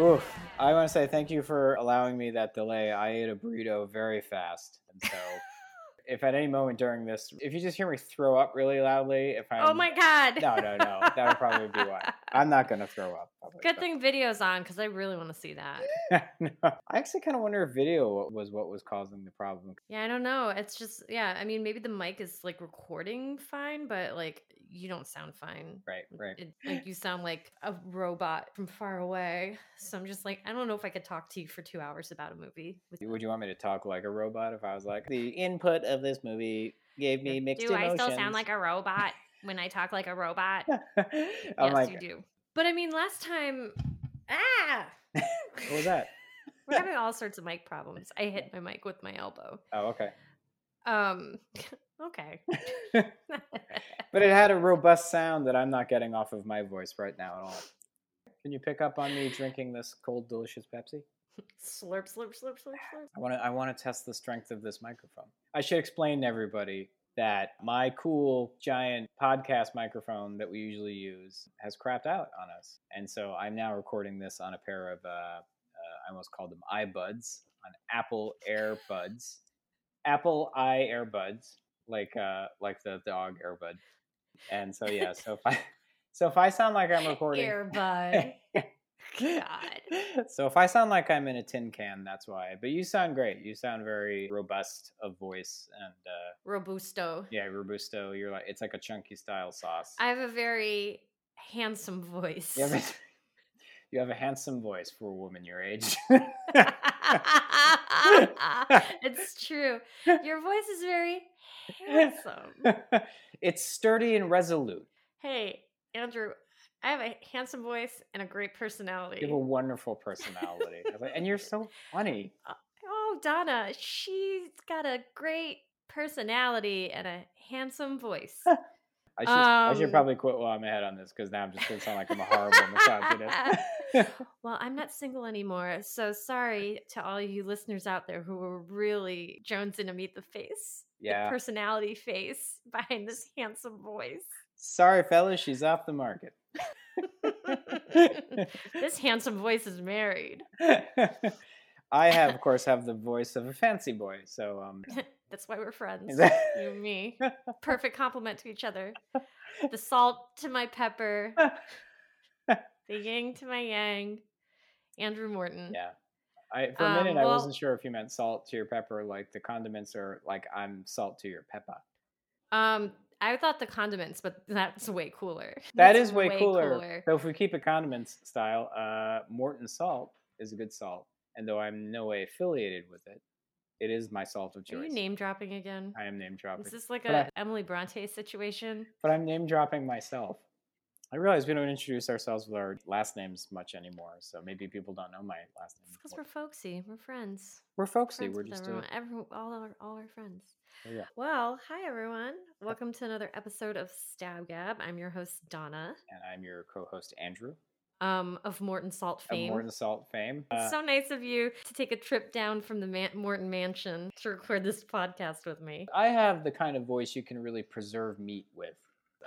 Oof. I want to say thank you for allowing me that delay. I ate a burrito very fast. And so, if at any moment during this, if you just hear me throw up really loudly, if I oh my god. No, no, no. That would probably be why. I'm not going to throw up. probably, Good but- thing video's on because I really want to see that. no. I actually kind of wonder if video was what was causing the problem. Yeah, I don't know. It's just yeah. I mean, maybe the mic is like recording fine, but like you don't sound fine. Right, right. It, like you sound like a robot from far away. So I'm just like, I don't know if I could talk to you for two hours about a movie. Would you want me to talk like a robot if I was like, the input of this movie gave me mixed do emotions? I still sound like a robot when I talk like a robot? Yes, like, you do. But I mean, last time, ah, what was that? we're having all sorts of mic problems. I hit my mic with my elbow. Oh, okay. Um, okay. but it had a robust sound that I'm not getting off of my voice right now at all. Can you pick up on me drinking this cold, delicious Pepsi? slurp, slurp, slurp, slurp, slurp. I want to. I want to test the strength of this microphone. I should explain to everybody that my cool giant podcast microphone that we usually use has crapped out on us, and so I'm now recording this on a pair of. Uh, uh, I almost called them iBuds on Apple AirBuds, Apple i AirBuds, like uh, like the dog AirBud. And so yeah, so if I so if I sound like I'm recording Earbud. God. So if I sound like I'm in a tin can, that's why. But you sound great. You sound very robust of voice and uh, Robusto. yeah, robusto. You're like it's like a chunky style sauce. I have a very handsome voice. have a, you have a handsome voice for a woman your age. it's true. Your voice is very handsome. it's sturdy and resolute. Hey, Andrew, I have a handsome voice and a great personality. You have a wonderful personality, I was like, and you're so funny. Oh, Donna, she's got a great personality and a handsome voice. I should, I should Um, probably quit while I'm ahead on this because now I'm just going to sound like I'm a horrible misogynist. well, I'm not single anymore, so sorry to all you listeners out there who were really jonesing to meet the face, yeah. the personality face behind this handsome voice. Sorry, fellas, she's off the market. this handsome voice is married. I have, of course, have the voice of a fancy boy. So, um, That's why we're friends. You and me. Perfect compliment to each other. The salt to my pepper, the yin to my yang. Andrew Morton. yeah. I for a minute Um, I wasn't sure if you meant salt to your pepper, like the condiments are like I'm salt to your pepper. Um, I thought the condiments, but that's way cooler. That That's is way, cooler. So if we keep it condiments style, uh, Morton salt is a good salt, and though I'm no way affiliated with it, it is my salt of choice. Are you name dropping again? I am name dropping, Is this like But a I- Emily Bronte situation? but I'm name dropping myself. I realize we don't introduce ourselves with our last names much anymore, so maybe people don't know my last name. Because we're folksy. We're friends. we're folksy. friends We're just everyone. a, Every, all our all our friends. oh, yeah. Well, hi everyone. Welcome to another episode of Stab Gab. I'm your host Donna, and I'm your co-host Andrew um, of Morton Salt of fame. Morton Salt fame. Uh, so nice of you to take a trip down from the Man- Morton Mansion to record this podcast with me. I have the kind of voice you can really preserve meat with.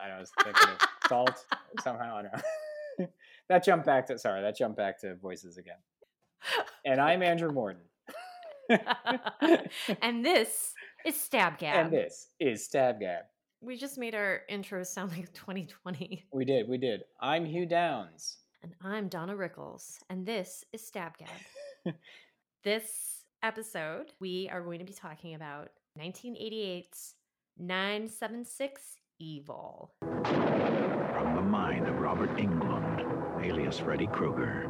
I I was thinking of salt somehow. I don't know. that jumped back to sorry. That jumped back to voices again. And I'm Andrew Morton. and this is Stab Gab. and this is Stab Gab. We just made our intro sound like 2020. We did, we did. I'm Hugh Downs. And I'm Donna Rickles, and this is Stab Gab. this episode, we are going to be talking about 1988's 976 Evil. From the mind of Robert Englund, alias Freddy Krueger,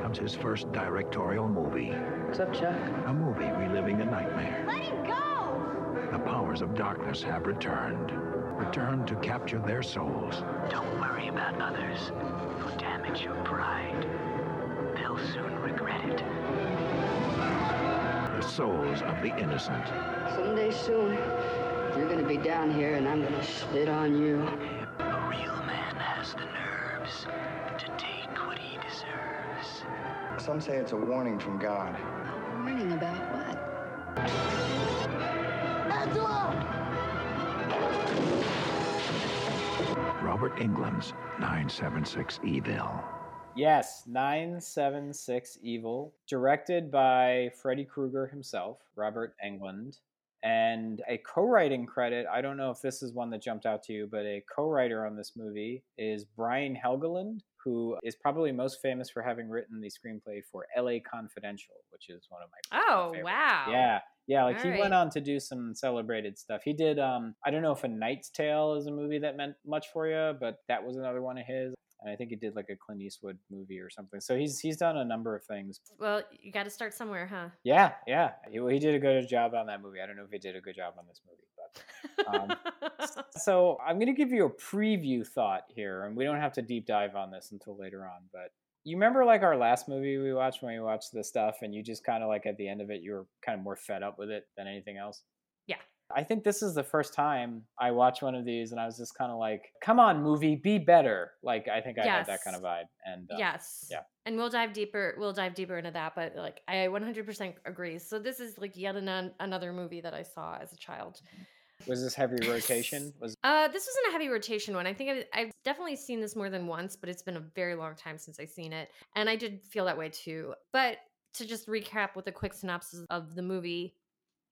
comes his first directorial movie. What's up, Chuck? A movie reliving a nightmare. Let him go! The powers of darkness have returned. Returned to capture their souls. Don't worry about others who damage your pride. They'll soon regret it. The souls of the innocent. Someday soon, you're gonna be down here and I'm gonna spit on you. Some say it's a warning from God. A Warning about what? Angela! Robert Englund's 976 Evil. Yes, 976 Evil, directed by Freddy Krueger himself, Robert Englund, and a co-writing credit. I don't know if this is one that jumped out to you, but a co-writer on this movie is Brian Helgeland, who is probably most famous for having written the screenplay for LA Confidential, which is one of my Oh, favorites. wow. Yeah. Yeah, like All he right. went on to do some celebrated stuff. He did um I don't know if A Knight's Tale is a movie that meant much for you, but that was another one of his. And I think he did like a Clint Eastwood movie or something. So he's he's done a number of things. Well, you got to start somewhere, huh? Yeah, yeah. He, he did a good job on that movie. I don't know if he did a good job on this movie, um, so I'm going to give you a preview thought here, and we don't have to deep dive on this until later on. But you remember like our last movie we watched when we watched this stuff, and you just kind of like at the end of it, you were kind of more fed up with it than anything else. Yeah. I think this is the first time I watched one of these, and I was just kind of like, "Come on, movie, be better!" Like I think I had that kind of vibe. And uh, yes. yeah. And we'll dive deeper. We'll dive deeper into that, but like I 100% agree. So this is like yet another movie that I saw as a child. Was this heavy rotation? Was Uh, this wasn't a heavy rotation one. I think I've, I've definitely seen this more than once, but it's been a very long time since I've seen it, and I did feel that way too. But to just recap with a quick synopsis of the movie.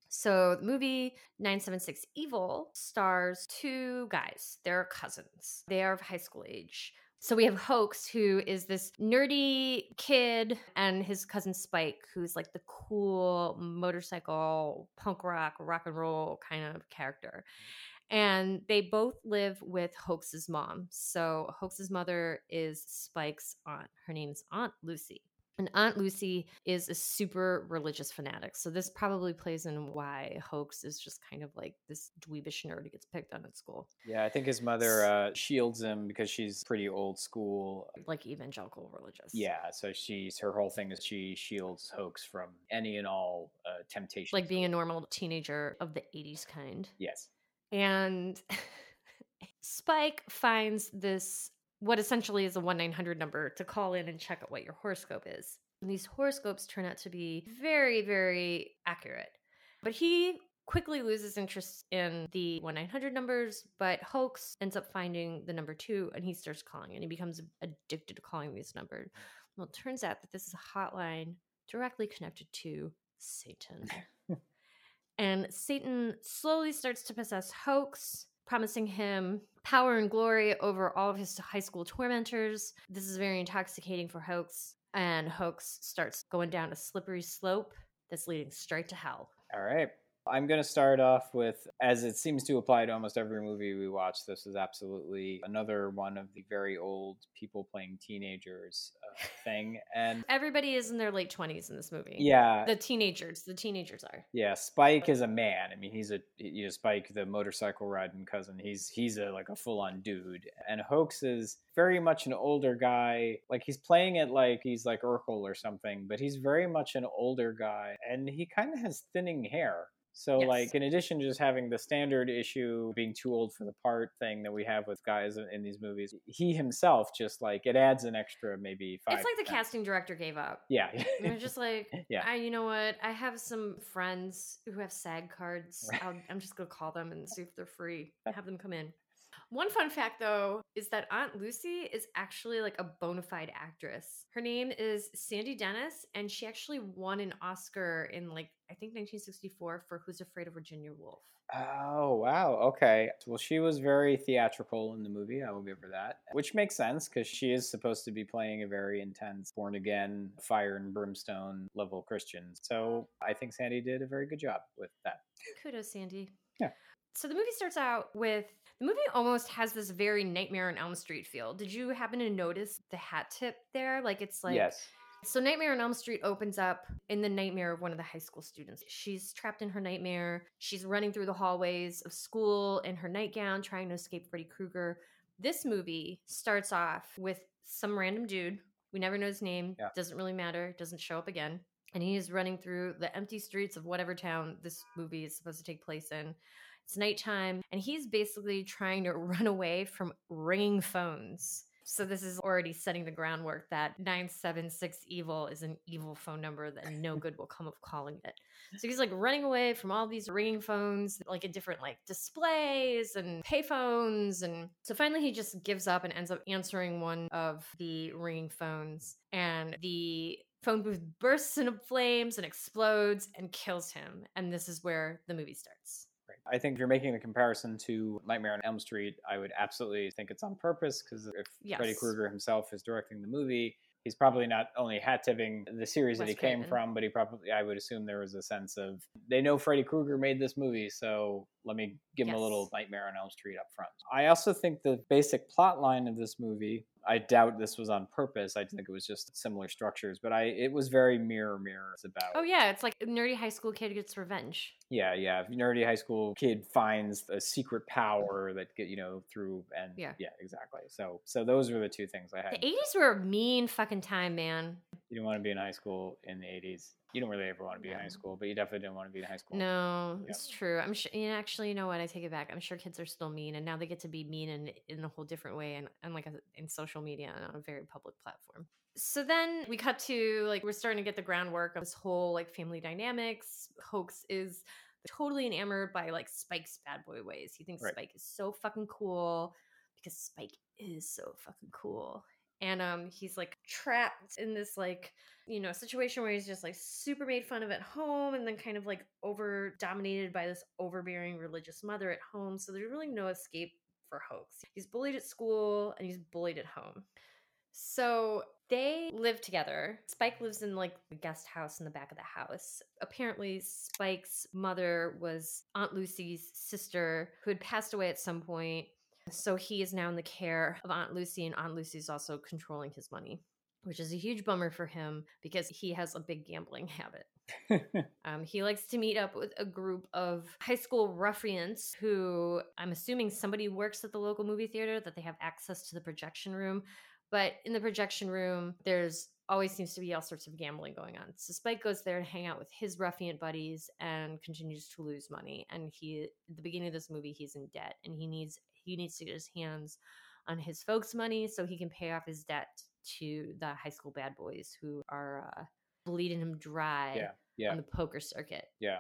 So, the movie 976 Evil stars two guys. They're cousins. They are of high school age. So, we have Hoax, who is this nerdy kid, and his cousin Spike, who's like the cool motorcycle, punk rock, rock and roll kind of character and they both live with Hoax's mom. So Hoax's mother is Spike's aunt. Her name's Aunt Lucy. And Aunt Lucy is a super religious fanatic. So this probably plays in why Hoax is just kind of like this dweebish nerd who gets picked on at school, yeah, I think his mother uh, shields him because she's pretty old school. like evangelical religious. Yeah, so she's her whole thing is she shields Hoax from any and all uh, temptations. Like being a normal teenager of the 80s kind. yes, And Spike finds this, what essentially is a 1 900 number to call in and check out what your horoscope is. And these horoscopes turn out to be very, very accurate. But he quickly loses interest in the 1 900 numbers, but Hoax ends up finding the number two and he starts calling and he becomes addicted to calling these numbers. Well, it turns out that this is a hotline directly connected to Satan. and Satan slowly starts to possess Hoax, promising him power and glory over all of his high school tormentors. This is very intoxicating for Hoax, and Hoax starts going down a slippery slope that's leading straight to hell. all right. I'm going to start off with, as it seems to apply to almost every movie we watch, this is absolutely another one of the very old people playing teenagers uh, thing. And Everybody is in their late 20s in this movie. yeah, The teenagers, the teenagers are. Yeah, Spike is a man. I mean, he's a you know Spike, the motorcycle riding cousin. He's he's a like a full on dude. And Hoax is very much an older guy. Like he's playing it like he's like Urkel or something, but he's very much an older guy, and he kind of has thinning hair. So Yes. like in addition to just having the standard issue being too old for the part thing that we have with guys in- these movies, he himself just like it adds an extra maybe five. It's like the casting director gave up. Yeah. They're just like, Yeah. I, you know what? I have some friends who have SAG cards. I'll, I'm just gonna call them and see if they're free. Have them come in. One fun fact, though, is that Aunt Lucy is actually like a bona fide actress. Her name is Sandy Dennis, and she actually won an Oscar in like I think 1964 for Who's Afraid of Virginia Woolf. Oh, wow. Okay. Well, she was very theatrical in the movie. I will give her that. Which makes sense because she is supposed to be playing a very intense, born again, fire and brimstone level Christian. So I think Sandy did a very good job with that. Kudos, Sandy. Yeah. So the movie starts out with the movie almost has this very Nightmare on Elm Street feel. Did you happen to notice the hat tip there? Like it's like yes. So Nightmare on Elm Street opens up in the nightmare of one of the high school students. She's trapped in her nightmare. She's running through the hallways of school in her nightgown trying to escape Freddy Krueger. This movie starts off with some random dude. We never know his name. Yeah. Doesn't really matter. Doesn't show up again. And he is running through the empty streets of whatever town this movie is supposed to take place in. It's nighttime, and he's basically trying to run away from ringing phones. So this is already setting the groundwork that 976 evil is an evil phone number that no good will come of calling it. So he's like running away from all these ringing phones, like in different like displays and payphones. And so finally he just gives up and ends up answering one of the ringing phones. And the phone booth bursts into flames and explodes and kills him. And this is where the movie starts. I think if you're making the comparison to Nightmare on Elm Street, I would absolutely think it's on purpose because if Freddy Krueger himself is directing the movie, he's probably not only hat tipping the series that Wes he came from, but he probably, I would assume there was a sense of they know Freddy Krueger made this movie, so let me give him a little Nightmare on Elm Street up front. I also think the basic plot line of this movie, I doubt this was on purpose. I think it was just similar structures, but I it was very mirror mirror. It's about Oh, yeah. It's like a nerdy high school kid gets revenge. yeah, yeah. If nerdy high school kid finds a secret power that get you know through and Yeah. yeah, exactly. So so those were the two things I had. The 80s were a mean fucking time, man. You didn't want to be in high school in the eighties. You don't really ever want to be in high school, but you definitely didn't want to be in high school. No, Yeah. it's true. I'm sure. You know, actually, you know what? I take it back. I'm sure kids are still mean, and now they get to be mean in in a whole different way, and, and like a, in social media and on a very public platform. So then we cut to like we're starting to get the groundwork of this whole like family dynamics. Hoax is totally enamored by like Spike's bad boy ways. He thinks Right. Spike is so fucking cool because Spike is so fucking cool. And um he's like trapped in this like you know, situation where he's just like super made fun of at home and then kind of like over dominated by this overbearing religious mother at home. So there's really no escape for Hoax. He's bullied at school and he's bullied at home. So they live together. Spike lives in like the guest house in the back of the house. Apparently, Spike's mother was Aunt Lucy's sister who had passed away at some point. So he is now in the care of Aunt Lucy, and Aunt Lucy is also controlling his money which is a huge bummer for him because he has a big gambling habit. Um, he likes to meet up with a group of high school ruffians who I'm assuming somebody works at the local movie theater that they have access to the projection room. But in the projection room, there's always seems to be all sorts of gambling going on. So Spike goes there to hang out with his ruffian buddies and continues to lose money. And he, at the beginning of this movie, he's in debt and he needs he needs to get his hands on his folks' money so he can pay off his debt to the high school bad boys who are uh, bleeding him dry yeah, yeah, on the poker circuit. yeah.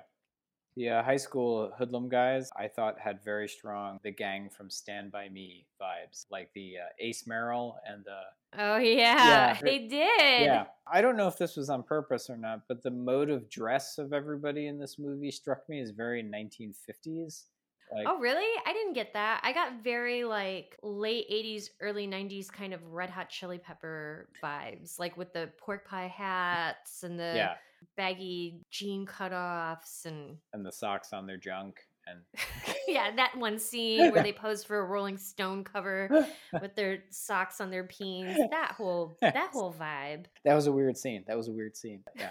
The uh, high school hoodlum guys, I thought had very strong the gang from Stand by Me vibes, like the uh, Ace Merrill and the Oh yeah, Yeah. they did. Yeah, I don't know if this was on purpose or not, but the mode of dress of everybody in this movie struck me as very 1950s. Like, Oh really? I didn't get that. I got very like late '80s, early '90s kind of Red Hot Chili Pepper vibes, like with the pork pie hats and the yeah, baggy jean cutoffs and and the socks on their junk, and yeah, that one scene where they pose for a Rolling Stone cover with their socks on their peens. That whole that whole vibe. that was a weird scene. That was a weird scene. Yeah.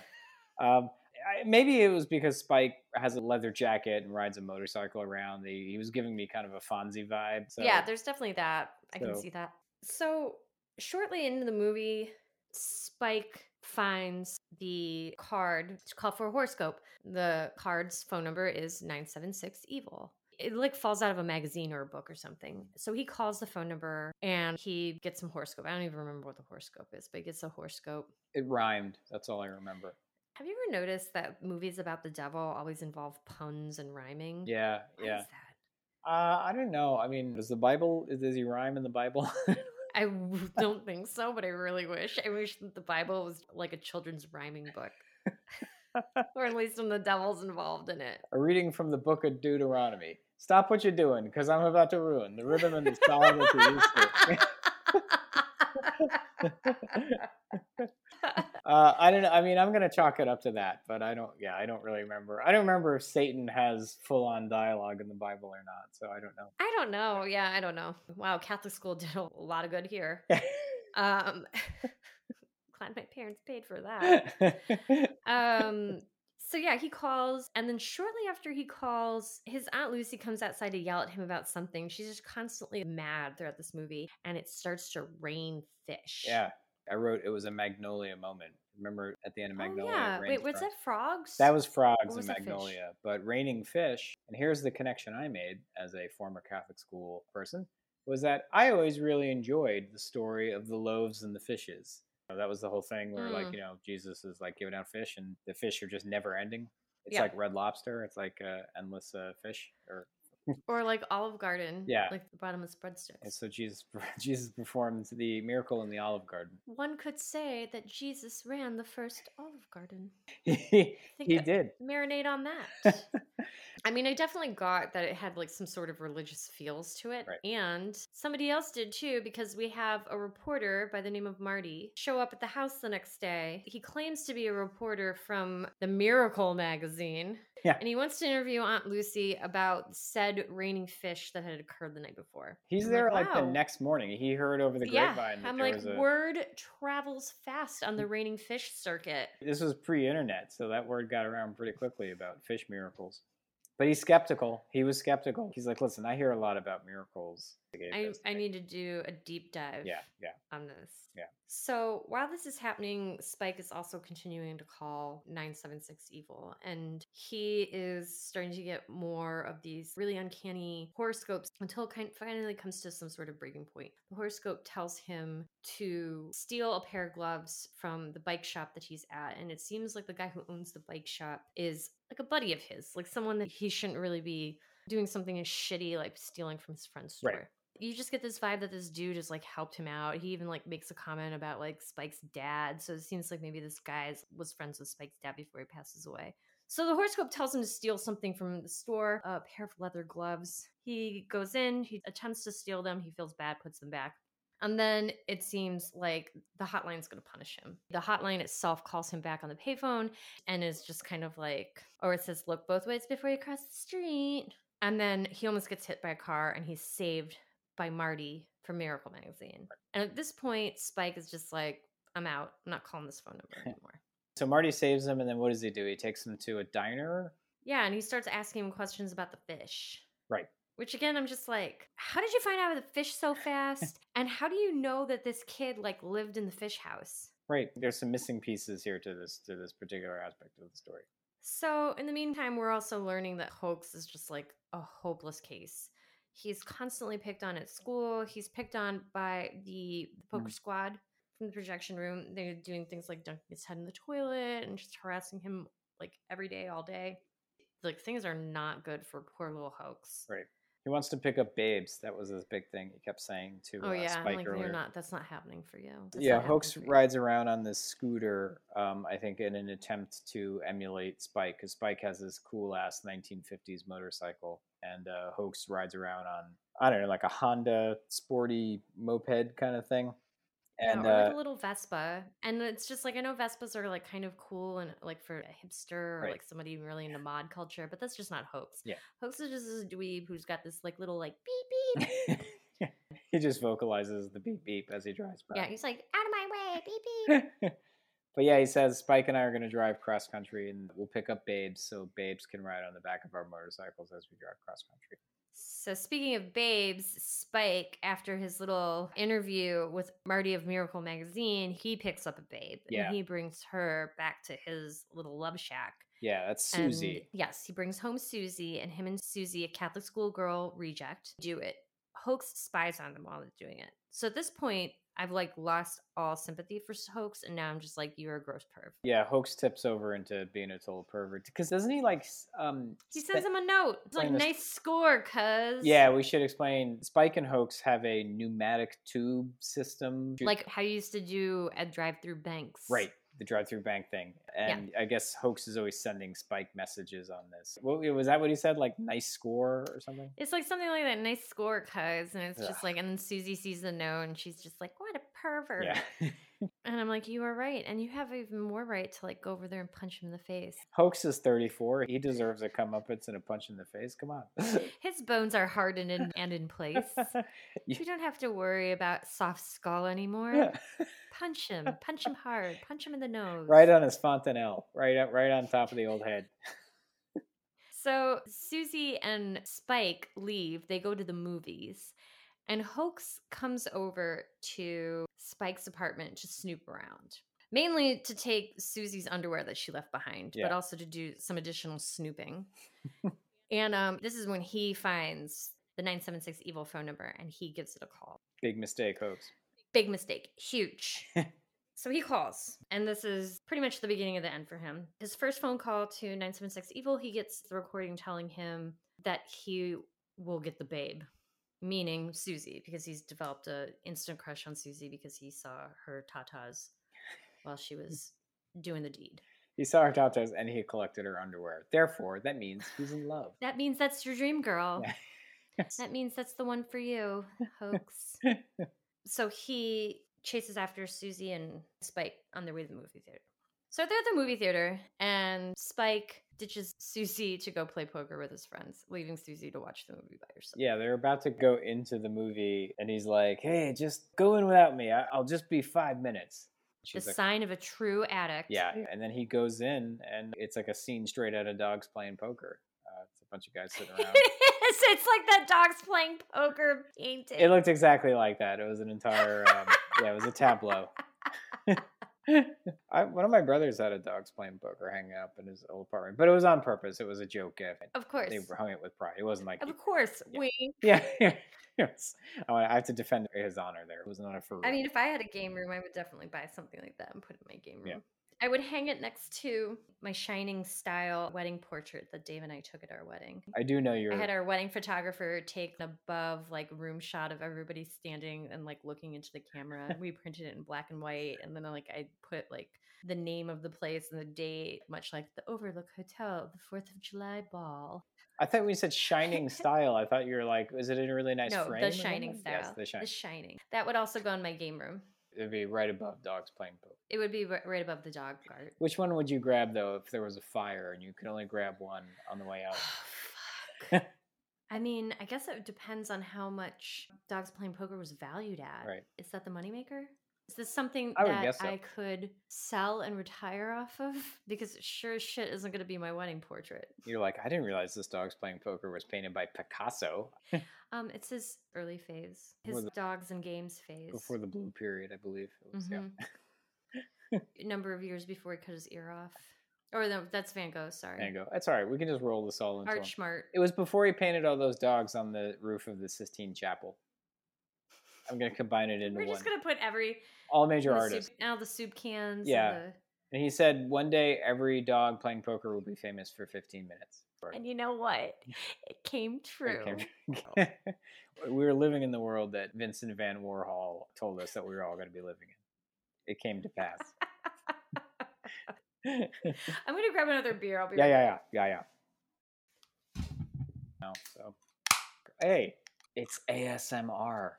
Um, I, maybe it was because Spike has a leather jacket and rides a motorcycle around. He, he was giving me kind of a Fonzie vibe. So yeah, there's definitely that. I can see that. So, shortly into the movie, Spike finds the card to call for a horoscope. The card's phone number is 976 Evil. It like falls out of a magazine or a book or something. So he calls the phone number and he gets some horoscope. I don't even remember what the horoscope is, but he gets a horoscope. it rhymed. That's all I remember. Have you ever noticed that movies about the devil always involve puns and rhyming? Yeah, Why yeah. is that? Uh, I don't know. I mean, does the Bible does he rhyme in the Bible? I don't think so, but I really wish. I wish that the Bible was like a children's rhyming book. or at least when the devil's involved in it. a reading from the book of Deuteronomy. Stop what you're doing, because I'm about to ruin the rhythm and the song that you used to. uh, I don't know. I mean, I'm gonna chalk it up to that, but I don't. Yeah, I don't really remember. I don't remember if Satan has full-on dialogue in the Bible or not. So I don't know. I don't know. Yeah, I don't know. Wow, Catholic school did a lot of good here. Um glad my parents paid for that. Um so yeah, he calls and then shortly after he calls, his aunt Lucy comes outside to yell at him about something. She's just constantly mad throughout this movie and it starts to rain fish. yeah, I wrote it was a Magnolia moment. Remember at the end of Magnolia? Oh Magnolia? yeah. Wait, what's frogs. that frogs? That was frogs was fish? Magnolia, but raining fish. And here's the connection I made as a former Catholic school person. was that I always really enjoyed the story of the loaves and the fishes. Know, That was the whole thing where, like, Mm. you know, Jesus is like giving out fish, and the fish are just never ending. It's Yeah. like Red Lobster. It's like uh, endless uh, fish. Or Or like Olive Garden. Yeah. Like the bottomless breadsticks. and so Jesus, Jesus performed the miracle in the Olive Garden. One could say that Jesus ran the first Olive Garden. he he did. Marinate on that. I mean, I definitely got that it had like some sort of religious feels to it. Right. And somebody else did too, because we have a reporter by the name of Marty show up at the house the next day. He claims to be a reporter from the Miracle magazine. Yeah. And he wants to interview Aunt Lucy about said raining fish that had occurred the night before. He's I'm there like, the "Wow." next morning. He heard over the Yeah, grapevine I'm like, a. word travels fast on the mm. raining fish circuit. This was pre-internet, so that word got around pretty quickly about fish miracles. But he's skeptical. He was skeptical. He's like, "Listen, I hear a lot about miracles." I, I need to do a deep dive Yeah, yeah. on this. Yeah. So while this is happening, Spike is also continuing to call 976 evil, and he is starting to get more of these really uncanny horoscopes until it kind finally comes to some sort of breaking point. The horoscope tells him to steal a pair of gloves from the bike shop that he's at, and it seems like the guy who owns the bike shop is like a buddy of his, like someone that he shouldn't really be doing something as shitty like stealing from his friend's store. Right. You just get this vibe that this dude has like helped him out. He even like makes a comment about like Spike's dad. So it seems like maybe this guy was friends with Spike's dad before he passes away. So the horoscope tells him to steal something from the store, a pair of leather gloves. He goes in, he attempts to steal them, he feels bad, puts them back. And then it seems like the hotline's going to punish him. The hotline itself calls him back on the payphone and is just kind of like, or it says, look both ways before you cross the street. And then he almost gets hit by a car and he's saved by Marty from Miracle Magazine. And at this point, Spike is just like, I'm out. I'm not calling this phone number anymore. So Marty saves him, and then what does he do? He takes him to a diner. yeah, and he starts asking him questions about the fish. Right. Which again, I'm just like, how did you find out about the fish so fast? and how do you know that this kid like lived in the fish house? Right. There's some missing pieces here to this to this particular aspect of the story. So, in the meantime, we're also learning that Hoax is just like a hopeless case. He's constantly picked on at school. He's picked on by the poker Mm. squad from the projection room. They're doing things like dunking his head in the toilet and just harassing him like every day, all day. Like, things are not good for poor little Hoax. Right. He wants to pick up babes. That was his big thing. He kept saying to Oh, uh, yeah. Spike I'm like, earlier. you're not, that's not happening for you. That's yeah, Hoax you." rides around on this scooter, um, I think, in an attempt to emulate Spike, because Spike has this cool ass 1950s motorcycle, and uh, Hoax rides around on, I don't know, like a Honda sporty moped kind of thing. And yeah, or like uh, a little Vespa. And it's just like I know Vespas are like kind of cool and like for a hipster or Right. like somebody really into mod culture, but that's just not Hoax. Yeah. Hoax is just this dweeb who's got this like little like beep beep. he just vocalizes the beep beep as he drives by. yeah, he's like out of my way, beep beep. but yeah, he says Spike and I are going to drive cross country, and we'll pick up babes so babes can ride on the back of our motorcycles as we drive cross country. So speaking of babes, Spike, after his little interview with Marty of Miracle Magazine, he picks up a babe Yeah. and he brings her back to his little love shack. Yeah, that's And Susie. yes, he brings home Susie, and him and Susie, a Catholic school girl reject, do it. Hoax spies on them while they're doing it. So at this point, I've like lost all sympathy for Hoax, and now I'm just like, you're a gross perv. Yeah, Hoax tips over into being a total pervert because doesn't he like um? He sends him a note. It's like, this- nice score, cuz. Yeah, we should explain. Spike and Hoax have a pneumatic tube system. Like how you used to do at drive through banks. right, the drive-through bank thing, and I guess Hoax is always sending Spike messages on this. What was that? What he said? Like nice score or something? It's like something like that. Nice score, cuz. And it's just like, and then Susie sees the note and she's just like, what a pervert. Yeah. And I'm like, you are right. And you have even more right to like go over there and punch him in the face. Hoax is 34. He deserves a comeuppance and a punch in the face. Come on. His bones are hardened and, and in place. You- You don't have to worry about soft skull anymore. Yeah. Punch him. Punch him hard. Punch him in the nose. right on his fontanelle, right up, right on top of the old head. So Susie and Spike leave. They go to the movies. And Hoax comes over to Spike's apartment to snoop around. Mainly to take Susie's underwear that she left behind, but also to do some additional snooping. and um, this is when he finds the 976 evil phone number and he gives it a call. Big mistake, hoax. Big mistake. Huge. so he calls, and this is pretty much the beginning of the end for him. His first phone call to 976 Evil, he gets the recording telling him that he will get the babe, meaning Susie, because he's developed a instant crush on Susie because he saw her tatas while she was doing the deed. He saw her tatas and he collected her underwear. Therefore, that means he's in love. That means that's your dream girl. That means that's the one for you, hoax. so he chases after Susie and Spike on their way to the movie theater. So they're at the movie theater, and Spike ditches Susie to go play poker with his friends, leaving Susie to watch the movie by herself. Yeah, they're about to go into the movie, and he's like, "Hey, just go in without me. I- I'll just be five minutes." The like, sign of a true addict. "Yeah," and then he goes in, and it's like a scene straight out of Dogs Playing Poker. Uh, it's a bunch of guys sitting around. it is. It's like that dog's playing poker painting. it looked exactly like that. It was an entire, um, yeah, it was a tableau. I, one of my brothers had a dogs playing poker hanging up in his old apartment, but it was on purpose. It was a joke gift. of course. They hung it with pride. It wasn't like, Of course. Yeah. We. yeah, yes. I have to defend his honor there. It was not a for. I mean, if I had a game room, I would definitely buy something like that and put it in my game room. Yeah. I would hang it next to my shining style wedding portrait that Dave and I took at our wedding. I do know you're. I had our wedding photographer take an above like room shot of everybody standing and like looking into the camera. we printed it in black and white, and then like I put like the name of the place and the date, much like the Overlook Hotel, the Fourth of July ball. I thought when you said shining style, I thought you were like, is it in a really nice no, frame? the? Shining style. Yes, the shining. The Shining. That would also go in my game room. It'd be right above dogs playing poker. It would be right above the dog cart. Which one would you grab though if there was a fire and you could only grab one on the way out? Fuck. I mean, I guess it depends on how much Dogs Playing Poker was valued at. Right. Is that the moneymaker? Is this something I that so. I could sell and retire off of? Because it sure as shit isn't going to be my wedding portrait. You're like, I didn't realize this dog's playing poker was painted by Picasso Um, it's his early phase, his the- dogs and games phase. before the blue period, I believe. It was, Mhm. A number of years before he cut his ear off. Or no, that's Van Gogh. Sorry, Van Gogh. go. That's all right. We can just roll this all into Art one. Schmart. It was before he painted all those dogs on the roof of the Sistine Chapel. I'm gonna combine it into We're one. just gonna put every All major artists. Soup, now the soup cans. Yeah. And, the, And he said one day every dog playing poker will be famous for 15 minutes. and you know what? It came true. Okay. we were living in the world that Vincent Van Warhol told us that we were all going to be living in. It came to pass. I'm gonna grab another beer. I'll be yeah, right yeah, back. yeah, yeah. No, so hey, it's ASMR.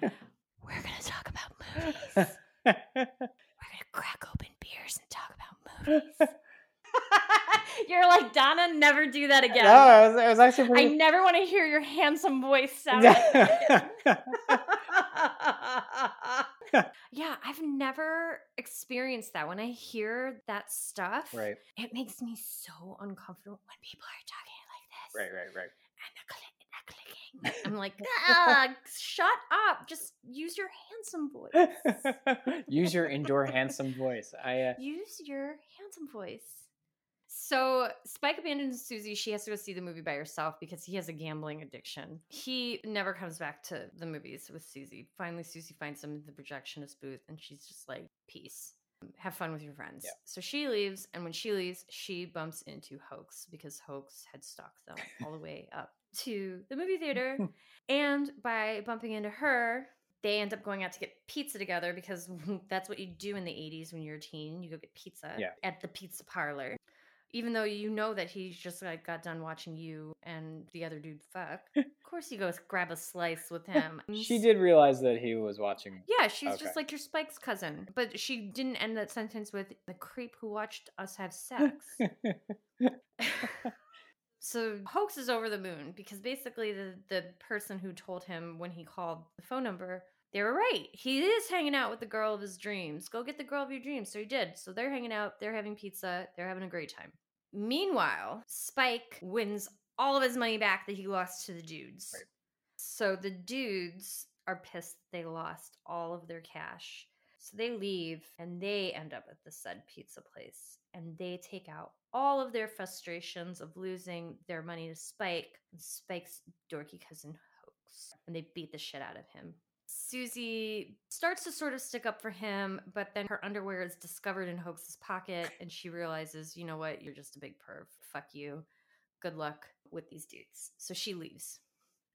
We're gonna talk about movies. We're gonna crack open beers and talk about movies. You're like Donna. Never do that again. No, it was, it was actually I never want to hear your handsome voice sound. like that again. yeah, I've never experienced that. When I hear that stuff, right, it makes me so uncomfortable when people are talking like this. right, right, right. And the, click, the clicking. I'm like, ah, shut up. Just use your handsome voice. Use your indoor handsome voice. I uh, Use your handsome voice. So Spike abandons Susie. She has to go see the movie by herself because he has a gambling addiction. He never comes back to the movies with Susie. Finally, Susie finds him in the projectionist booth and she's just like, peace. Have fun with your friends. Yeah. So she leaves, and when she leaves, she bumps into Hoax because Hoax had stalked them all the way up to the movie theater. and by bumping into her, they end up going out to get pizza together because that's what you do in the 80s when you're a teen. You go get pizza Yeah. at the pizza parlor. Even though you know that he's just like got done watching you and the other dude fuck. of course you go grab a slice with him. she did realize that he was watching. Yeah, she's Okay. just like your Spike's cousin. But she didn't end that sentence with the creep who watched us have sex. So hoax is over the moon because basically the the person who told him when he called the phone number they were right. He is hanging out with the girl of his dreams. Go get the girl of your dreams. So he did. So they're hanging out. They're having pizza. They're having a great time. Meanwhile spike wins all of his money back that he lost to the dudes. Right. so the dudes are pissed that they lost all of their cash. So they leave and they end up at the said pizza place and they take out all of their frustrations of losing their money to Spike Spike's dorky cousin Hoax. And they beat the shit out of him. Susie starts to sort of stick up for him, but then her underwear is discovered in Hoax's pocket and she realizes, you know what, you're just a big perv. Fuck you. Good luck with these dudes. So she leaves.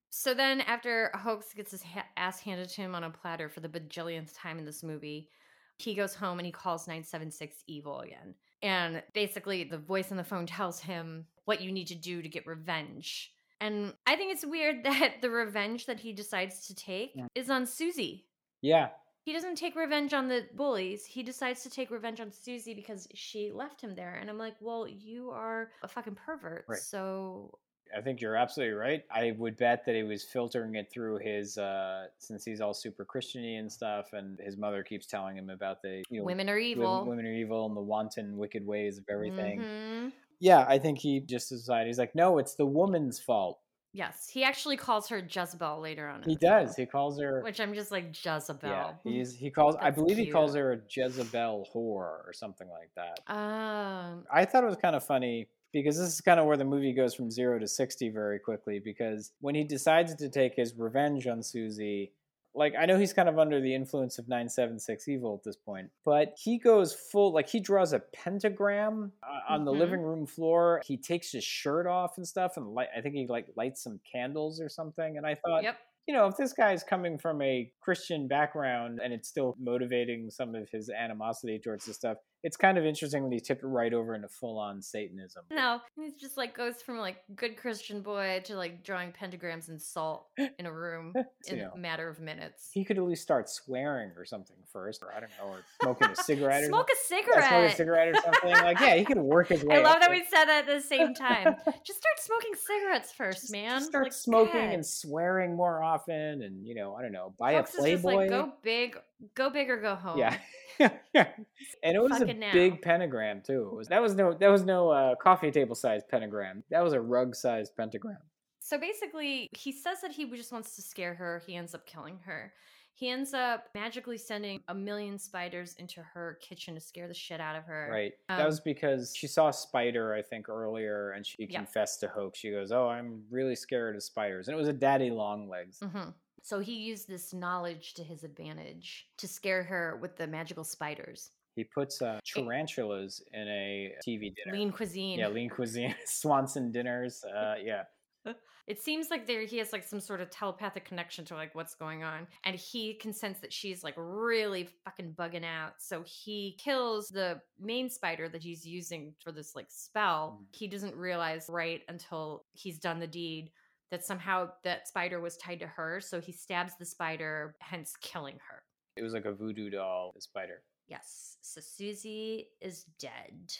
So then, after Hoax gets his ha- ass handed to him on a platter for the bajillionth time in this movie, he goes home and he calls 976 evil again. And basically, the voice on the phone tells him what you need to do to get revenge. And I think it's weird that the revenge that he decides to take Yeah. is on Susie. Yeah. He doesn't take revenge on the bullies. He decides to take revenge on Susie because she left him there. And I'm like, well, you are a fucking pervert. Right. So I think you're absolutely right. I would bet that he was filtering it through his, uh, since he's all super Christiany and stuff, and his mother keeps telling him about the you know, women are evil. women are evil and the wanton, wicked ways of everything. Mhm. Yeah, I think he just decided he's like, no, it's the woman's fault. Yes, he actually calls her Jezebel later on. He does. He calls her. which I'm just like Jezebel. Yeah, he's he calls. I believe he calls her a Jezebel whore or something like that. Um, I thought it was kind of funny because this is kind of where the movie goes from zero to 60 very quickly. Because when he decides to take his revenge on Susie, like, I know he's kind of under the influence of 976 Evil at this point, but he goes full, like, he draws a pentagram uh, on the Mhm. living room floor. He takes his shirt off and stuff, and light, I think he, like, lights some candles or something. And I thought, yep. you know, if this guy's coming from a Christian background and it's still motivating some of his animosity towards this stuff, it's kind of interesting when he tipped it right over into full on Satanism. No, he's just like goes from like good Christian boy to like drawing pentagrams and salt in a room in know. a matter of minutes. He could at least start swearing or something first, or I don't know, or smoking a cigarette or Smoke a something. cigarette. Yeah, smoke a cigarette or something. Like, yeah, he could work his way. I love that we said that at the same time. Just start smoking cigarettes first, Just- man. Just start Like, smoking God. and swearing more often, and you know, I don't know, buy Fox a Playboy. like go big, go big or go home. Yeah. And it was a now. big pentagram too. It was that was no that was no uh, coffee table sized pentagram. That was a rug sized pentagram. So basically, he says that he just wants to scare her. He ends up killing her. He ends up magically sending a million spiders into her kitchen to scare the shit out of her. Right. that Um, was because she saw a spider, I think, earlier, and she Yeah. confessed to Hoax. She goes, "Oh, I'm really scared of spiders," and it was a daddy long legs. hmm So he used this knowledge to his advantage to scare her with the magical spiders. He puts uh, tarantulas in a TV dinner. Lean cuisine. Yeah, lean cuisine, Swanson dinners. Uh, yeah, It seems like there he has like some sort of telepathic connection to like what's going on, and he can sense that she's like really fucking bugging out. So he kills the main spider that he's using for this like spell. Mhm. He doesn't realize right until he's done the deed that somehow that spider was tied to her. So he stabs the spider, hence killing her. it was like a voodoo doll, the spider. Yes. So Susie is dead.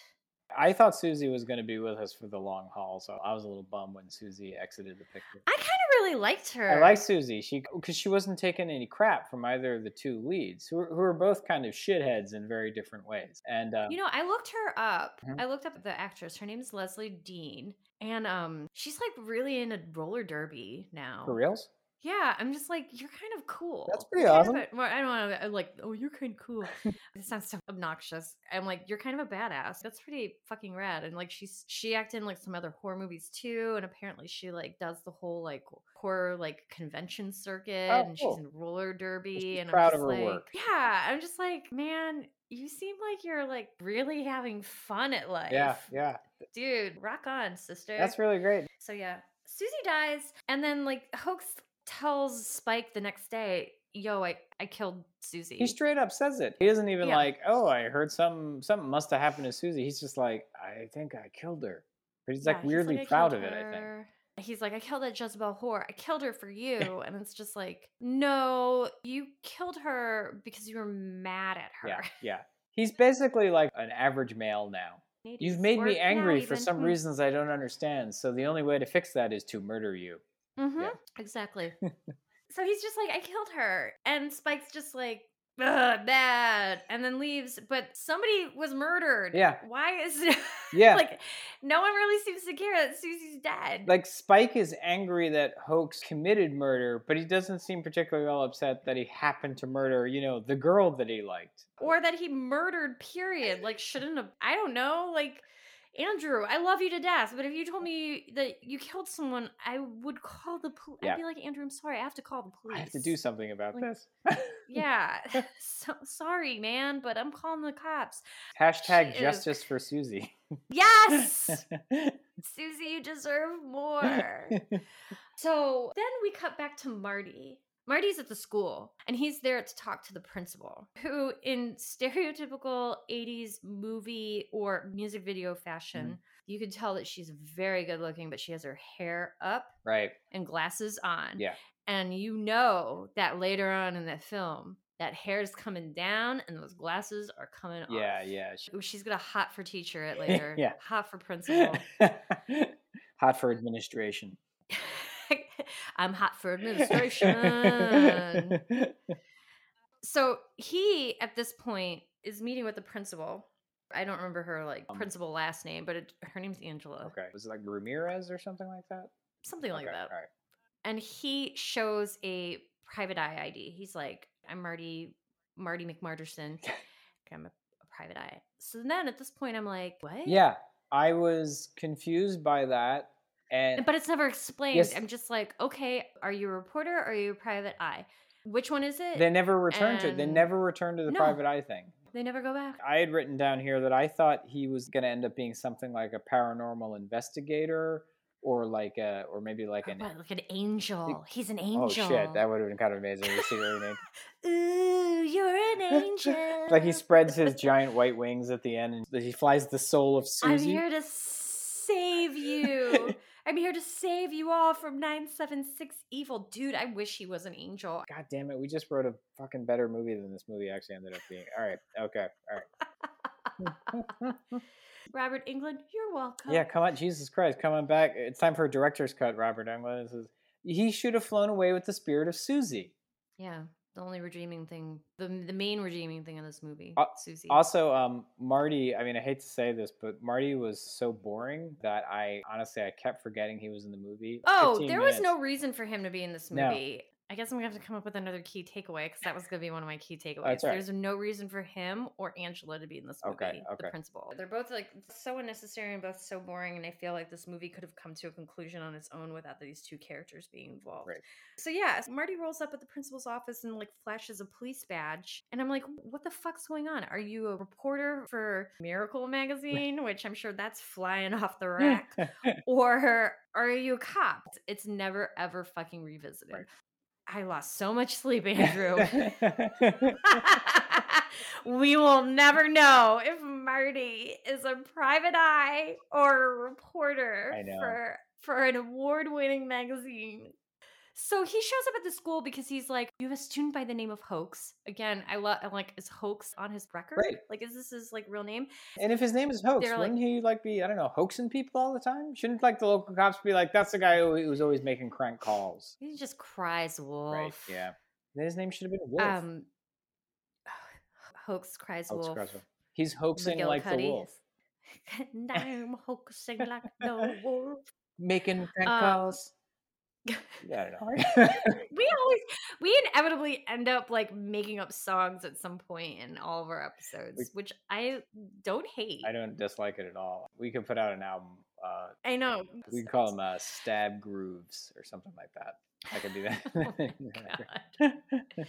I thought Susie was going to be with us for the long haul, so I was a little bummed when Susie exited the picture. I kind really liked her. I like Susie. She because she wasn't taking any crap from either of the two leads, who are, who are both kind of shitheads in very different ways. And uh, You know, I looked her up. Mhm. I looked up the actress. Her name is Lezlie Deane, and um, she's like really in a roller derby now. for reals, Yeah, I'm just like you're kind of cool. That's pretty You're kind of awesome. a- I don't want to uh, like. Oh, you're kind of cool. it sounds so obnoxious. I'm like you're kind of a badass. That's pretty fucking rad. And like she's she acted in like some other horror movies too. And apparently she like does the whole like horror like convention circuit. Oh, and cool. she's in roller derby. she's and proud I'm of her like, work. Yeah, I'm just like man. You seem like you're like really having fun at life. yeah, yeah, Dude, rock on, sister. that's really great. So yeah, Susie dies, and then like Hoax tells Spike the next day, "Yo, I I killed Susie." He straight up says it. He isn't even Yeah. like, oh, I heard something. Something must have happened to Susie. He's just like, I think I killed her. But he's Yeah, like weirdly "I proud of it. I think. He's like, I killed that Jezebel whore. I killed her for you. and it's just like, no, you killed her because you were mad at her. Yeah, yeah. He's basically like an average male now. You've made me angry for some Hmm. reasons I don't understand. So the only way to fix that is to murder you. Mm-hmm. Yeah. Exactly. so he's just like, I killed her. And Spike's just like, Ugh, bad. And then leaves. But somebody was murdered. Yeah. Why is Yeah. like no one really seems to care that Susie's dead. Like Spike is angry that Hoax committed murder, but he doesn't seem particularly well upset that he happened to murder, you know, the girl that he liked. or that he murdered, period. Like, shouldn't have I don't know. Like Andrew, I love you to death, but if you told me that you killed someone, I would call the police. Yeah. I'd be like, Andrew, I'm sorry, I have to call the police. I have to do something about Like, this. Yeah, so, sorry, man, but I'm calling the cops. Hashtag She justice for Susie. Yes, Susie, you deserve more. So then we cut back to Marty. Marty's at the school and he's there to talk to the principal, who, in stereotypical 80s movie or music video fashion, mm-hmm. you could tell that she's very good looking, but she has her hair up right. and glasses on. Yeah. And you know that later on in the film, that hair's coming down and those glasses are coming Yeah, off. yeah. she- She's gonna hot for teacher it later. Yeah. Hot for principal. Hot for administration. I'm hot for administration. so he, at this point, is meeting with the principal. I don't remember her like Um, principal last name, but it, her name's Angela. okay. Was it like Ramirez or something like that? Something like okay. that. All right. And he shows a private eye ID. He's like, I'm Marty, Marty McMarterson. I'm a, a private eye. So then at this point, I'm like, what? Yeah, I was confused by that, and But it's never explained. Yes. I'm just like, okay, are you a reporter or are you a private eye? Which one is it? they never returned to. They never returned to the No. private eye thing. They never go back. I had written down here that I thought he was going to end up being something like a paranormal investigator, or like a, or maybe like Or an. what, like an angel. He's an angel. Oh shit, that would have been kind of amazing to see named. Ooh, you're an angel. Like he spreads his giant white wings at the end, and he flies the soul of Susie. I'm here to save you. I'm here to save you all from 976 evil. Dude, I wish he was an angel. God damn it, we just wrote a fucking better movie than this movie actually ended up being. All right, okay, all right. Robert Englund, you're welcome. Yeah, come on, Jesus Christ, come on back. It's time for a director's cut, Robert Englund. This is, he should have flown away with the spirit of Susie. Yeah, the only redeeming thing, the, the main redeeming thing in this movie, Uh, Susie. Also, um, Marty, I mean, I hate to say this, but Marty was so boring that I honestly I kept forgetting he was in the movie. Oh, 15 there was no reason for him to be in this movie. I guess I'm gonna have to come up with another key takeaway because that was gonna be one of my key takeaways. That's all right. There's no reason for him or Angela to be in this movie. Okay, The principal. They're both like so unnecessary and both so boring, and I feel like this movie could have come to a conclusion on its own without these two characters being involved. Right. So yeah, Marty rolls up at the principal's office and like flashes a police badge, and I'm like, "What the fuck's going on? Are you a reporter for Miracle magazine, which I'm sure that's flying off the rack, or are you a cop? It's never ever fucking revisited. Right. I lost so much sleep, Andrew. we will never know if Marty is a private eye or a reporter for for an award-winning magazine. So he shows up at the school because he's like, "You have a student by the name of Hoax." Again, I love. I'm like, is Hoax on his record? Right. Like, is this his like real name? and if his name is Hoax, They're wouldn't he like be I don't know hoaxing people all the time? Shouldn't like the local cops be like, that's the guy who was always making crank calls? He just cries wolf. Right? Yeah. Then his name should have been Wolf. Um, Hoax cries Hoax wolf. Crosby. He's hoaxing McGillicuddy. like the wolf, I'm hoaxing like the wolf. making crank Um, calls. Yeah, I don't know. We always, we inevitably end up like making up songs at some point in all of our episodes, which I don't hate. I don't dislike it at all. We could put out an album. Uh, I know. we could call them uh, stab grooves or something like that. I could do Oh that.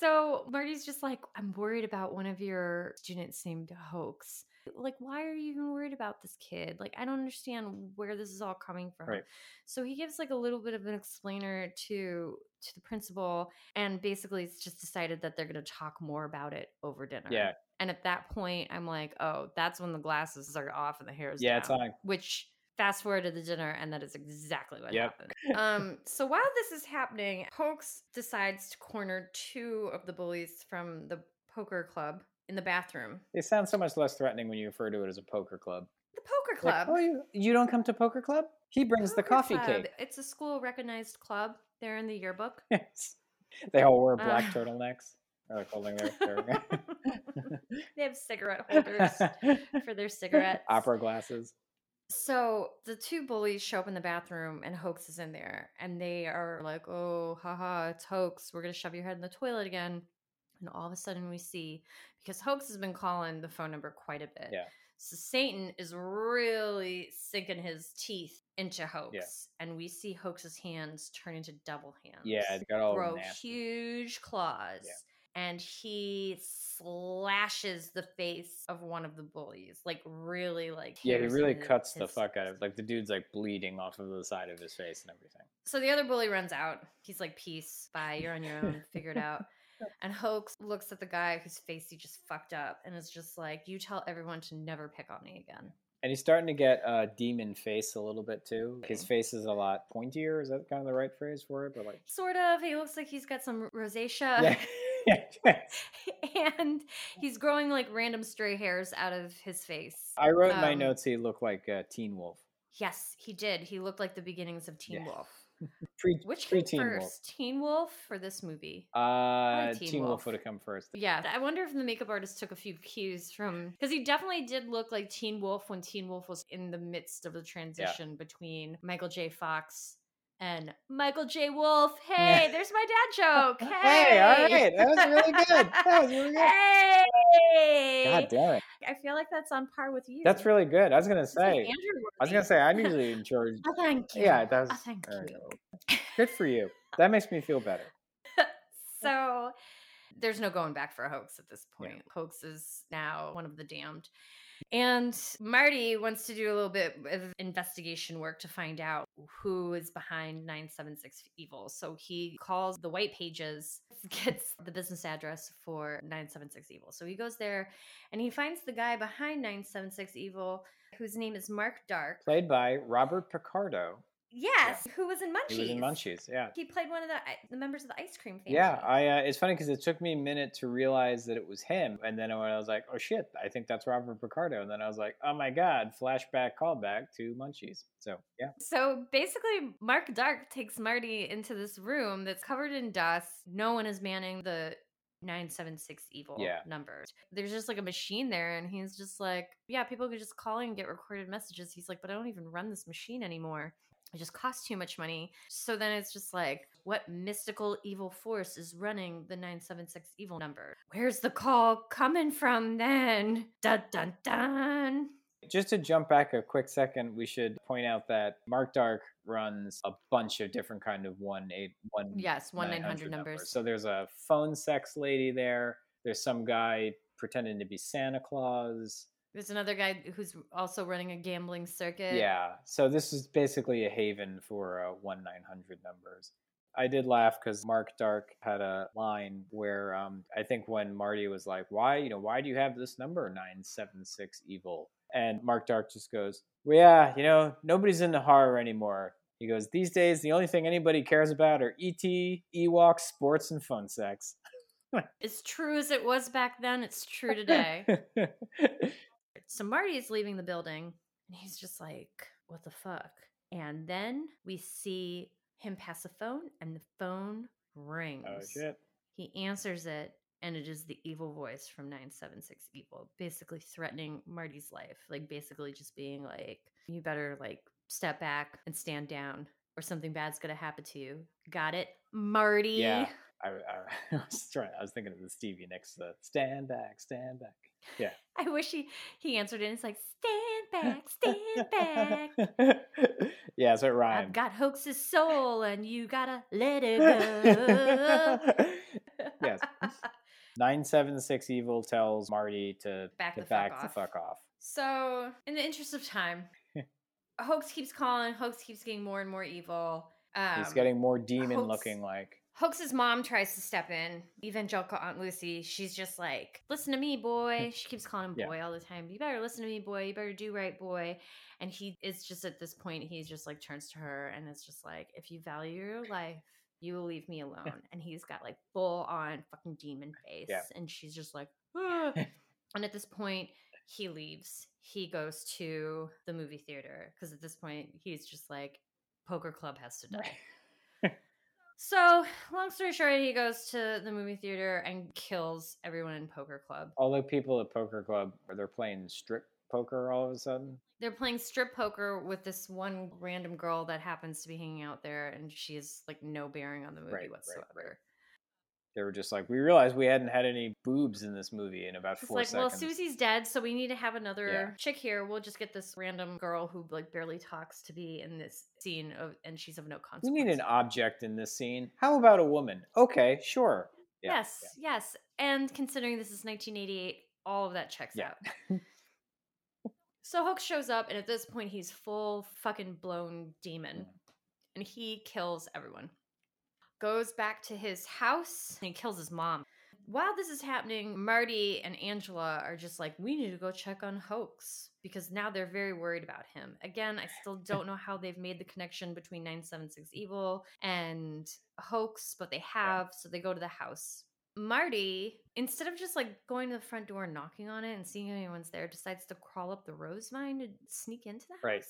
So Marty's just like, I'm worried about one of your students named Hoax. Like, why are you even worried about this kid? Like, I don't understand where this is all coming from. Right. So he gives like a little bit of an explainer to to the principal, and basically it's just decided that they're gonna talk more about it over dinner. yeah, And at that point, I'm like, oh, that's when the glasses are off and the hair is yeah, it's down. on. Which fast forward to the dinner, and that is exactly what Yep. happened. um, so while this is happening, Hoax decides to corner two of the bullies from the poker club in the bathroom. They sound so much less threatening when you refer to it as a poker club. The poker Like, club. oh, you, you don't come to poker club? He brings the coffee club. cake. It's a school recognized club. They're in the yearbook. Yes. They all wear black Uh. turtlenecks. They're like holding their, their they have cigarette holders for their cigarettes. opera glasses. So the two bullies show up in the bathroom and Hoax is in there and they are like, oh, haha, it's Hoax. We're going to shove your head in the toilet again. And all of a sudden we see, because Hoax has been calling the phone number quite a bit. Yeah. So Satan is really sinking his teeth into Hoax, and we see Hoax's hands turn into devil hands. Yeah, it got all grow nasty. huge claws, and he slashes the face of one of the bullies, like really, like Yeah, he really cuts the fuck out of like the dude's like bleeding off of the side of his face and everything. So the other bully runs out. He's like, "Peace, bye. You're on your own. Figure it out." And Hoax looks at the guy whose face he just fucked up, and is just like, "You tell everyone to never pick on me again." And he's starting to get uh, demon face a little bit too. His face is a lot pointier. Is that kind of the right phrase for it? But like, Sort of. He looks like he's got some rosacea. yeah, and he's growing like random stray hairs out of his face. I wrote in my Um, notes he looked like uh, Teen Wolf. Yes, he did. He looked like the beginnings of Teen Yeah. Wolf. Pre, Which came Teen first, Wolf. Teen Wolf or this movie? Uh, Teen Teen Wolf Wolf. would have come first. Yeah, I wonder if the makeup artist took a few cues from because he definitely did look like Teen Wolf when Teen Wolf was in the midst of the transition between Michael J. Fox and Michael J. Wolf. Hey, Yeah. there's my dad joke. Hey, Hey, all right, that was really good. That was really good. Hey, God damn it, I feel like that's on par with you. that's really good. I was gonna It's like say. Andrew I was gonna say I'm usually in charge. Oh, thank you. Yeah, that oh, was. Oh, thank all right. you. Good for you. That makes me feel better. so there's no going back for a hoax at this Yeah. point. Hoax is now one of the damned. And Marty wants to do a little bit of investigation work to find out who is behind 976 Evil. So he calls the White Pages, gets the business address for 976 Evil. So he goes there and he finds the guy behind 976 Evil, whose name is Mark Dark. Played by Robert Picardo. Yes, who was in Munchies. He was in Munchies. Yeah. He played one of the, the members of the ice cream family. Yeah, I. Uh, it's funny because it took me a minute to realize that it was him, and then when I was like, "Oh shit, I think that's Robert Picardo," and then I was like, "Oh my god!" Flashback, callback to Munchies. So yeah, So basically, Mark Dark takes Marty into this room that's covered in dust. No one is manning the 976 evil Yeah. numbers. There's just like a machine there, and he's just like, Yeah, people could just call in and get recorded messages. He's like, But I don't even run this machine anymore. It just costs too much money. So then it's just like, what mystical evil force is running the 976 evil number? Where's the call coming from then? Dun dun dun. just to jump back a quick second, we should point out that Mark Dark runs a bunch of different kind of one eight one Yes, 1 900 numbers. So there's a phone sex lady there. There's some guy pretending to be Santa Claus. There's another guy who's also running a gambling circuit. Yeah. So this is basically a haven for uh, one nine hundred numbers. I did laugh because Mark Dark had a line where um, I think when Marty was like, "Why, you know, why do you have this number nine seven six evil?" and Mark Dark just goes, "Well, yeah, you know, nobody's into horror anymore." He goes, "These days, the only thing anybody cares about are ET, Ewoks, sports, and fun sex." As true as it was back then, it's true today. so Marty is leaving the building and he's just like, what the fuck? And then we see him pass a phone and the phone oh, rings. oh shit! He answers it and it is the evil voice from 976 Evil, basically threatening Marty's life. Like basically just being like, you better like step back and stand down or something bad's gonna happen to you. Got it? Marty. Yeah. I, I, I was trying. I was thinking of the Stevie Nicks. The stand back, stand back. Yeah. I wish he he answered it. And it's like stand back, stand back. yeah, so it I've got Hoax's soul, and you gotta let it go. yes. 976 Evil tells Marty to Back to the fuck back the off. fuck off. So, in the interest of time, Hoax keeps calling. Hoax keeps getting more and more evil. Um, He's getting more demon Hoax- looking like. Hoax's mom tries to step in. Evangelical Aunt Lucy. She's just like, "Listen to me, boy." She keeps calling him Yeah. boy all the time. You better listen to me, boy. You better do right, boy. And he is just at this point, he's just like turns to her and it's just like, if you value your life, you will leave me alone. and he's got like full on fucking demon face, Yeah. and she's just like, "Ah." and at this point, he leaves. He goes to the movie theater because at this point, he's just like, poker club has to die. So, long story short, he goes to the movie theater and kills everyone in Poker Club. All the people at Poker Club, they're playing strip poker all of a sudden. They're playing strip poker with this one random girl that happens to be hanging out there, and she has like no bearing on the movie Right, right, whatsoever. right. They were just like, we realized we hadn't had any boobs in this movie in about It's four like, well, seconds. Susie's dead, so we need to have another Yeah. chick here. We'll just get this random girl who like barely talks to be in this scene of, and she's of no consequence. we need an object in this scene. How about a woman? Okay, sure. Yeah, yes, yes. And considering this is 1988, all of that checks Yeah. out. so Hook shows up, and at this point, he's full fucking blown demon, Mm. and he kills everyone. Goes back to his house and kills his mom. While this is happening, Marty and Angela are just like, we need to go check on Hoax because now they're very worried about him. Again, I still don't know how they've made the connection between 976 Evil and Hoax, but they have, so they go to the house. Marty, instead of just like going to the front door and knocking on it and seeing if anyone's there, decides to crawl up the rose vine to sneak into the house. Right.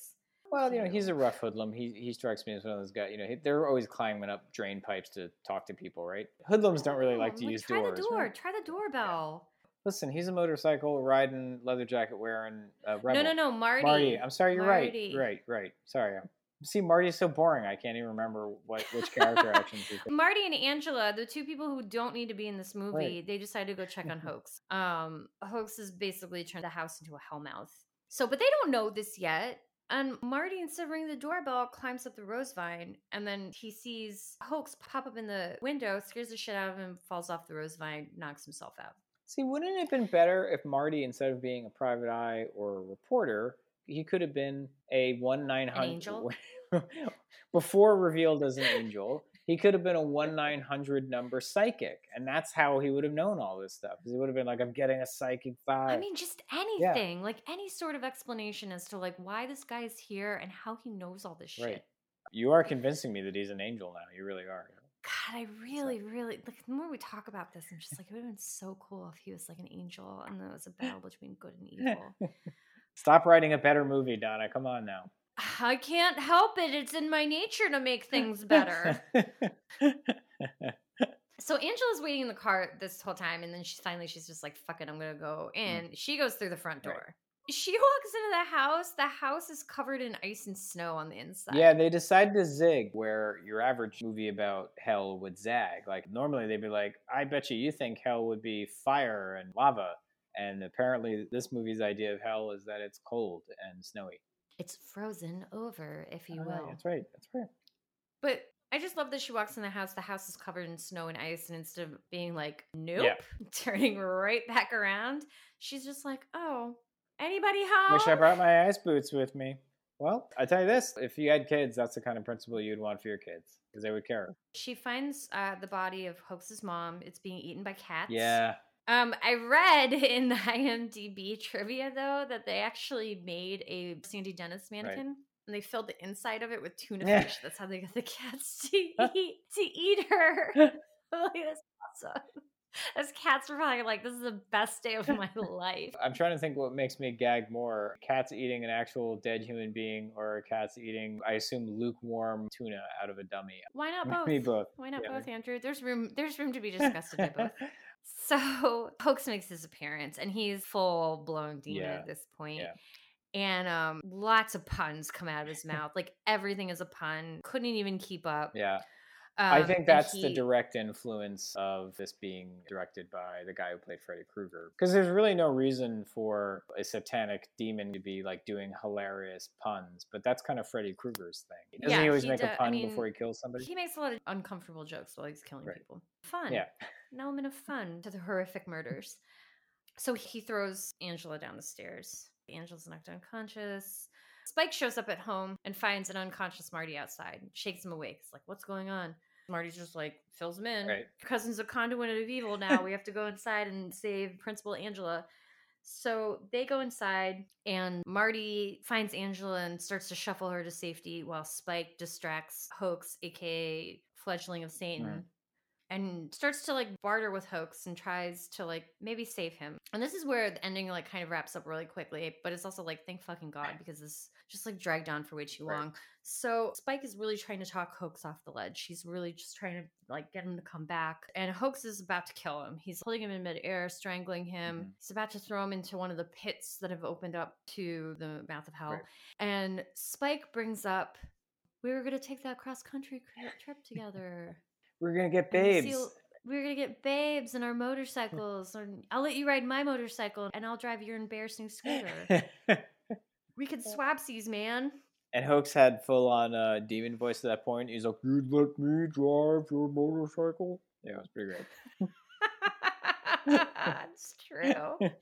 Well, you know, he's a rough hoodlum. He he strikes me as one of those guys. You know, he, they're always climbing up drain pipes to talk to people, right? Hoodlums don't really like Oh, to use try doors. Try the door. right? Try the doorbell. Listen, he's a motorcycle riding, leather jacket wearing. Uh, rebel. No, no, no, Marty. Marty. I'm sorry, you're Marty. right. Right, right. Sorry. See, Marty's so boring. I can't even remember what which character actions. Marty and Angela, the two people who don't need to be in this movie, Right. they decide to go check on Hoax. Um, Hoax has basically turned the house into a hellmouth. So, but they don't know this yet. And Marty, instead of ringing the doorbell, climbs up the rose vine, and then he sees Hoax pop up in the window, scares the shit out of him, falls off the rose vine, knocks himself out. See, wouldn't it have been better if Marty, instead of being a private eye or a reporter, he could have been a one nine hundred angel? before revealed as an angel. He could have been a one nine hundred number psychic, and that's how he would have known all this stuff. he would have been like, "I'm getting a psychic vibe." I mean, just anything, like any sort of explanation as to like why this guy is here and how he knows all this shit. Right. you are convincing me that he's an angel now. You really are. God, I really, really like the more we talk about this, I'm just like, it would have been so cool if he was like an angel and there was a battle between good and evil. Stop writing a better movie, Donna. Come on now. I can't help it. It's in my nature to make things better. so Angela's waiting in the car this whole time, and then she finally she's just like, fuck it, I'm gonna go mm. in. She goes through the front Right. door. She walks into the house. The house is covered in ice and snow on the inside. Yeah, they decided to zig where your average movie about hell would zag. Like normally they'd be like, I bet you you think hell would be fire and lava. And apparently this movie's idea of hell is that it's cold and snowy. It's frozen over, if you Oh, will. That's right. That's right. But I just love that she walks in the house. The house is covered in snow and ice, and instead of being like, nope, turning right back around, she's just like, oh, anybody home? Wish I brought my ice boots with me. Well, I tell you this: if you had kids, that's the kind of principle you'd want for your kids because they would care. She finds uh, the body of Hoax's mom. It's being eaten by cats. Yeah, Um, I read in the IMDb trivia though that they actually made a Sandy Dennis mannequin. And they filled the inside of it with tuna Yeah. fish. That's how they got the cats to eat to eat her. like, that's awesome. Those cats were probably like, "This is the best day of my life." I'm trying to think what makes me gag more: cats eating an actual dead human being, or cats eating, I assume, lukewarm tuna out of a dummy. Why not both? Maybe both. Why not Yeah, both, Andrew? There's room. There's room to be disgusted by both. So Hoax makes his appearance, and he's full blown demon Yeah, at this point. yeah. And um, lots of puns come out of his mouth. Like everything is a pun. Couldn't even keep up. Yeah, Um, I think that's the direct influence of this being directed by the guy who played Freddy Krueger. Because there's really no reason for a satanic demon to be like doing hilarious puns, but that's kind of Freddy Krueger's thing. Doesn't Yeah, he always he make a I pun mean, before he kills somebody? He makes a lot of uncomfortable jokes while he's killing Right. people. Fun. Yeah. An element of fun to the horrific murders. So he throws Angela down the stairs. Angela's knocked unconscious. Spike shows up at home and finds an unconscious Marty outside, shakes him awake. It's like, what's going on? Marty's just like, fills him in. Right. Your cousin's a conduit of evil now. we have to go inside and save Principal Angela. So they go inside, and Marty finds Angela and starts to shuffle her to safety while Spike distracts Hoax, aka Fledgling of Satan. And starts to like barter with Hoax and tries to like maybe save him. And this is where the ending like kind of wraps up really quickly, but it's also like thank fucking God because this just like dragged on for way too Right. long. So Spike is really trying to talk Hoax off the ledge. He's really just trying to like get him to come back. And Hoax is about to kill him. He's holding him in midair, strangling him. Mhm. He's about to throw him into one of the pits that have opened up to the mouth of hell. Right. And Spike brings up, we were going to take that cross country trip together. We're gonna get babes. Seal- we're gonna get babes in our motorcycles, and I'll let you ride my motorcycle, and I'll drive your embarrassing scooter. we could swapsies, man. and Hoax had full on uh, demon voice at that point. He's like, "You'd let me drive your motorcycle?" Yeah, it was pretty great. That's true.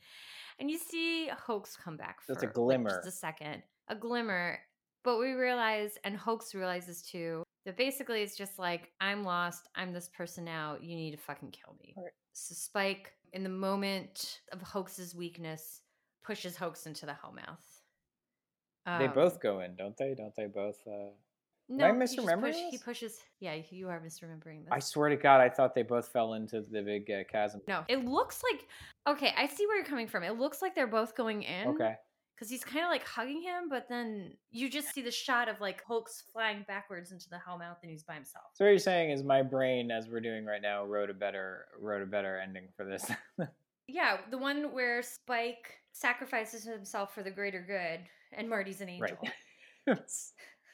And you see Hoax come back for That's a like, glimmer. just a second, a glimmer. But we realize, and Hoax realizes too, that basically it's just like I'm lost. I'm this person now. You need to fucking kill me. Right. So Spike, in the moment of Hoax's weakness, pushes Hoax into the Hellmouth. they Um, both go in, don't they? Don't they both? Uh... No, I he just misremembering push- He pushes. Yeah, you are misremembering this. I swear to God, I thought they both fell into the big uh, chasm. No, it looks like okay. I see where you're coming from. It looks like they're both going in. Okay. Because he's kind of like hugging him, but then you just see the shot of like Hoax flying backwards into the Hellmouth, and he's by himself. So what you're saying is my brain, as we're doing right now, wrote a better wrote a better ending for this. Yeah, the one where Spike sacrifices himself for the greater good, and Marty's an angel right.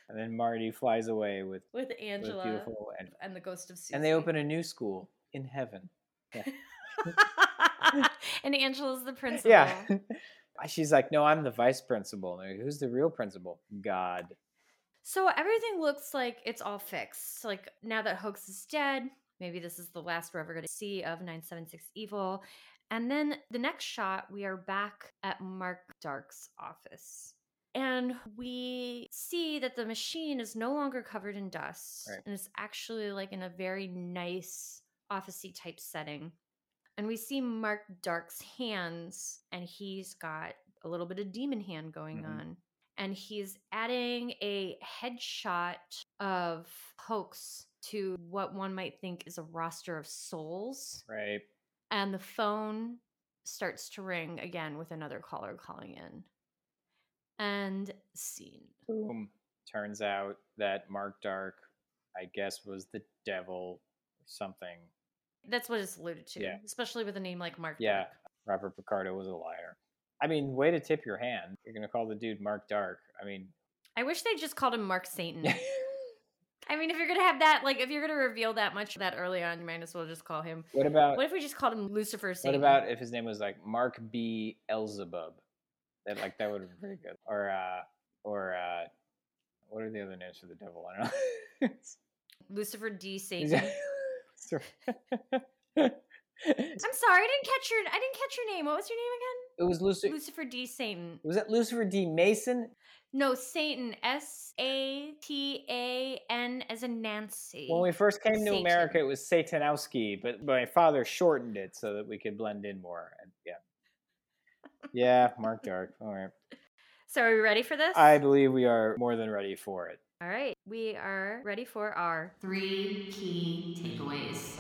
and then Marty flies away with, with with Angela beautiful and and the ghost of Susie. and they open a new school in heaven. and Angela's the principal. Yeah. She's like, no, I'm the vice principal. Like, Who's the real principal? God. So everything looks like it's all fixed. Like now that Hoax is dead, maybe this is the last we're ever going to see of 976 Evil. And then the next shot, we are back at Mark Dark's office. And we see that the machine is no longer covered in dust. Right. And it's actually like in a very nice officey type setting. And we see Mark Dark's hands, and he's got a little bit of demon hand going Mhm. on and he's adding a headshot of Hoax to what one might think is a roster of souls. Right. And the phone starts to ring again with another caller calling in. And scene. Boom. Turns out that Mark Dark, I guess, was the devil or something. That's what it's alluded to, Yeah. especially with a name like Mark. Yeah. Dark. Robert Picardo was a liar. I mean, way to tip your hand. You're gonna call the dude Mark Dark. I mean I wish they just called him Mark Satan. I mean, if you're gonna have that, like, if you're gonna reveal that much that early on, you might as well just call him. What about What if we just called him Lucifer Satan? what about if his name was like Mark B. Elzebub? That like that would be been pretty good. Or uh or uh what are the other names for the devil? I don't know. Lucifer D Satan? I'm sorry, I didn't catch your I didn't catch your name. What was your name again? it was Lucifer. Lucifer D Satan. Was that Lucifer D. Mason? No, Satan. S A T A N as in Nancy. When we first came to America, it was Satanowski, but my father shortened it so that we could blend in more. And yeah, yeah, Mark Dark. All right, so are we ready for this? I believe we are more than ready for it. All right, we are ready for our three key takeaways.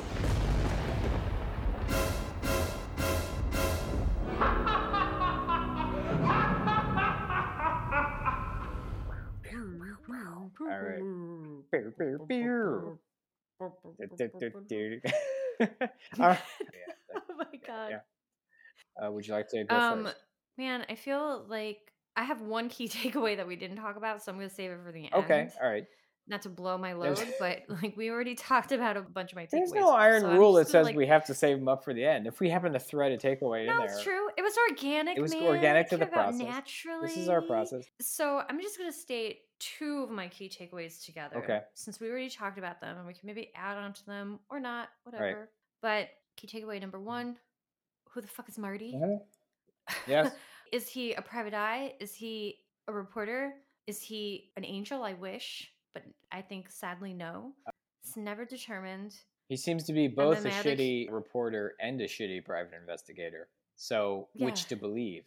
All right. Beer, beer, beer. All right. oh my god. Yeah. Uh, would you like to go Um, first? man, I feel like I have one key takeaway that we didn't talk about, so I'm gonna save it for the end. Okay, all right. Not to blow my load, but like we already talked about a bunch of my takeaways. There's no iron so rule that says like- we have to save them up for the end. If we happen to thread a takeaway in there, that's true. It was organic. It was man. organic It to the process. Naturally, this is our process. So I'm just gonna state two of my key takeaways together. Okay. Since we already talked about them, and we can maybe add on to them or not, whatever. But key takeaway number one: Who the fuck is Marty? Mhm. Yes. is he a private eye? Is he a reporter? Is he an angel? I wish, but I think sadly no. Uh it's never determined. He seems to be both a then my other shitty reporter and a shitty private investigator. So, which to believe?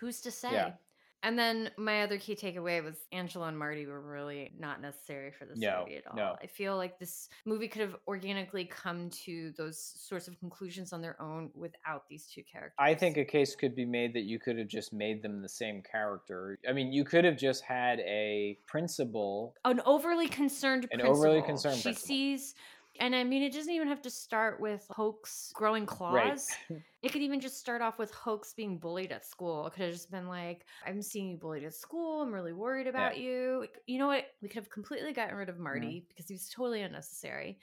Who's to say? And then my other key takeaway was Angela and Marty were really not necessary for this No, movie at all. no. I feel like this movie could have organically come to those sorts of conclusions on their own without these two characters. I think a case could be made that you could have just made them the same character. I mean, you could have just had a principal. an overly concerned An principal. overly concerned she principal. sees and I mean it doesn't even have to start with Hoax growing claws. It could even just start off with Hoax being bullied at school. It could have just been like, I'm seeing you bullied at school. I'm really worried about you. You know what? We could have completely gotten rid of Marty Mm-hmm. because he was totally unnecessary.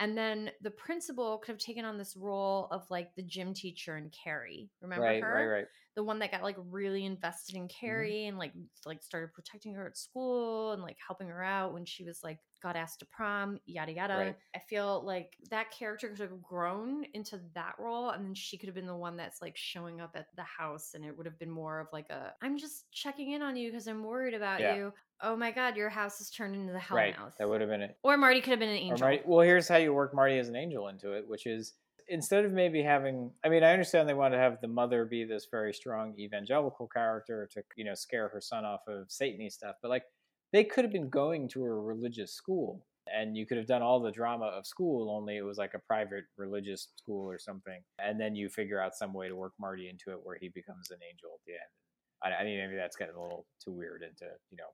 And then the principal could have taken on this role of like the gym teacher and Carrie. Remember right, her? right, right. The one that got like really invested in mm-hmm. Carrie and like like started protecting her at school and like helping her out when she was like got asked to prom, yada yada. Right. I feel like that character could have grown into that role and then she could have been the one that's like showing up at the house and it would have been more of like a I'm just checking in on you because I'm worried about Yeah. you. Oh my god, your house has turned into the hell Right. That would have been it. or Marty could have been an angel. Marty, well, here's how you work Marty as an angel into it, which is instead of maybe having, I mean, I understand they want to have the mother be this very strong evangelical character to, you know, scare her son off of Satany stuff, but like they could have been going to a religious school and you could have done all the drama of school, only it was like a private religious school or something. And then you figure out some way to work Marty into it where he becomes an angel at the end. I, I mean, maybe that's getting a little too weird into, you know,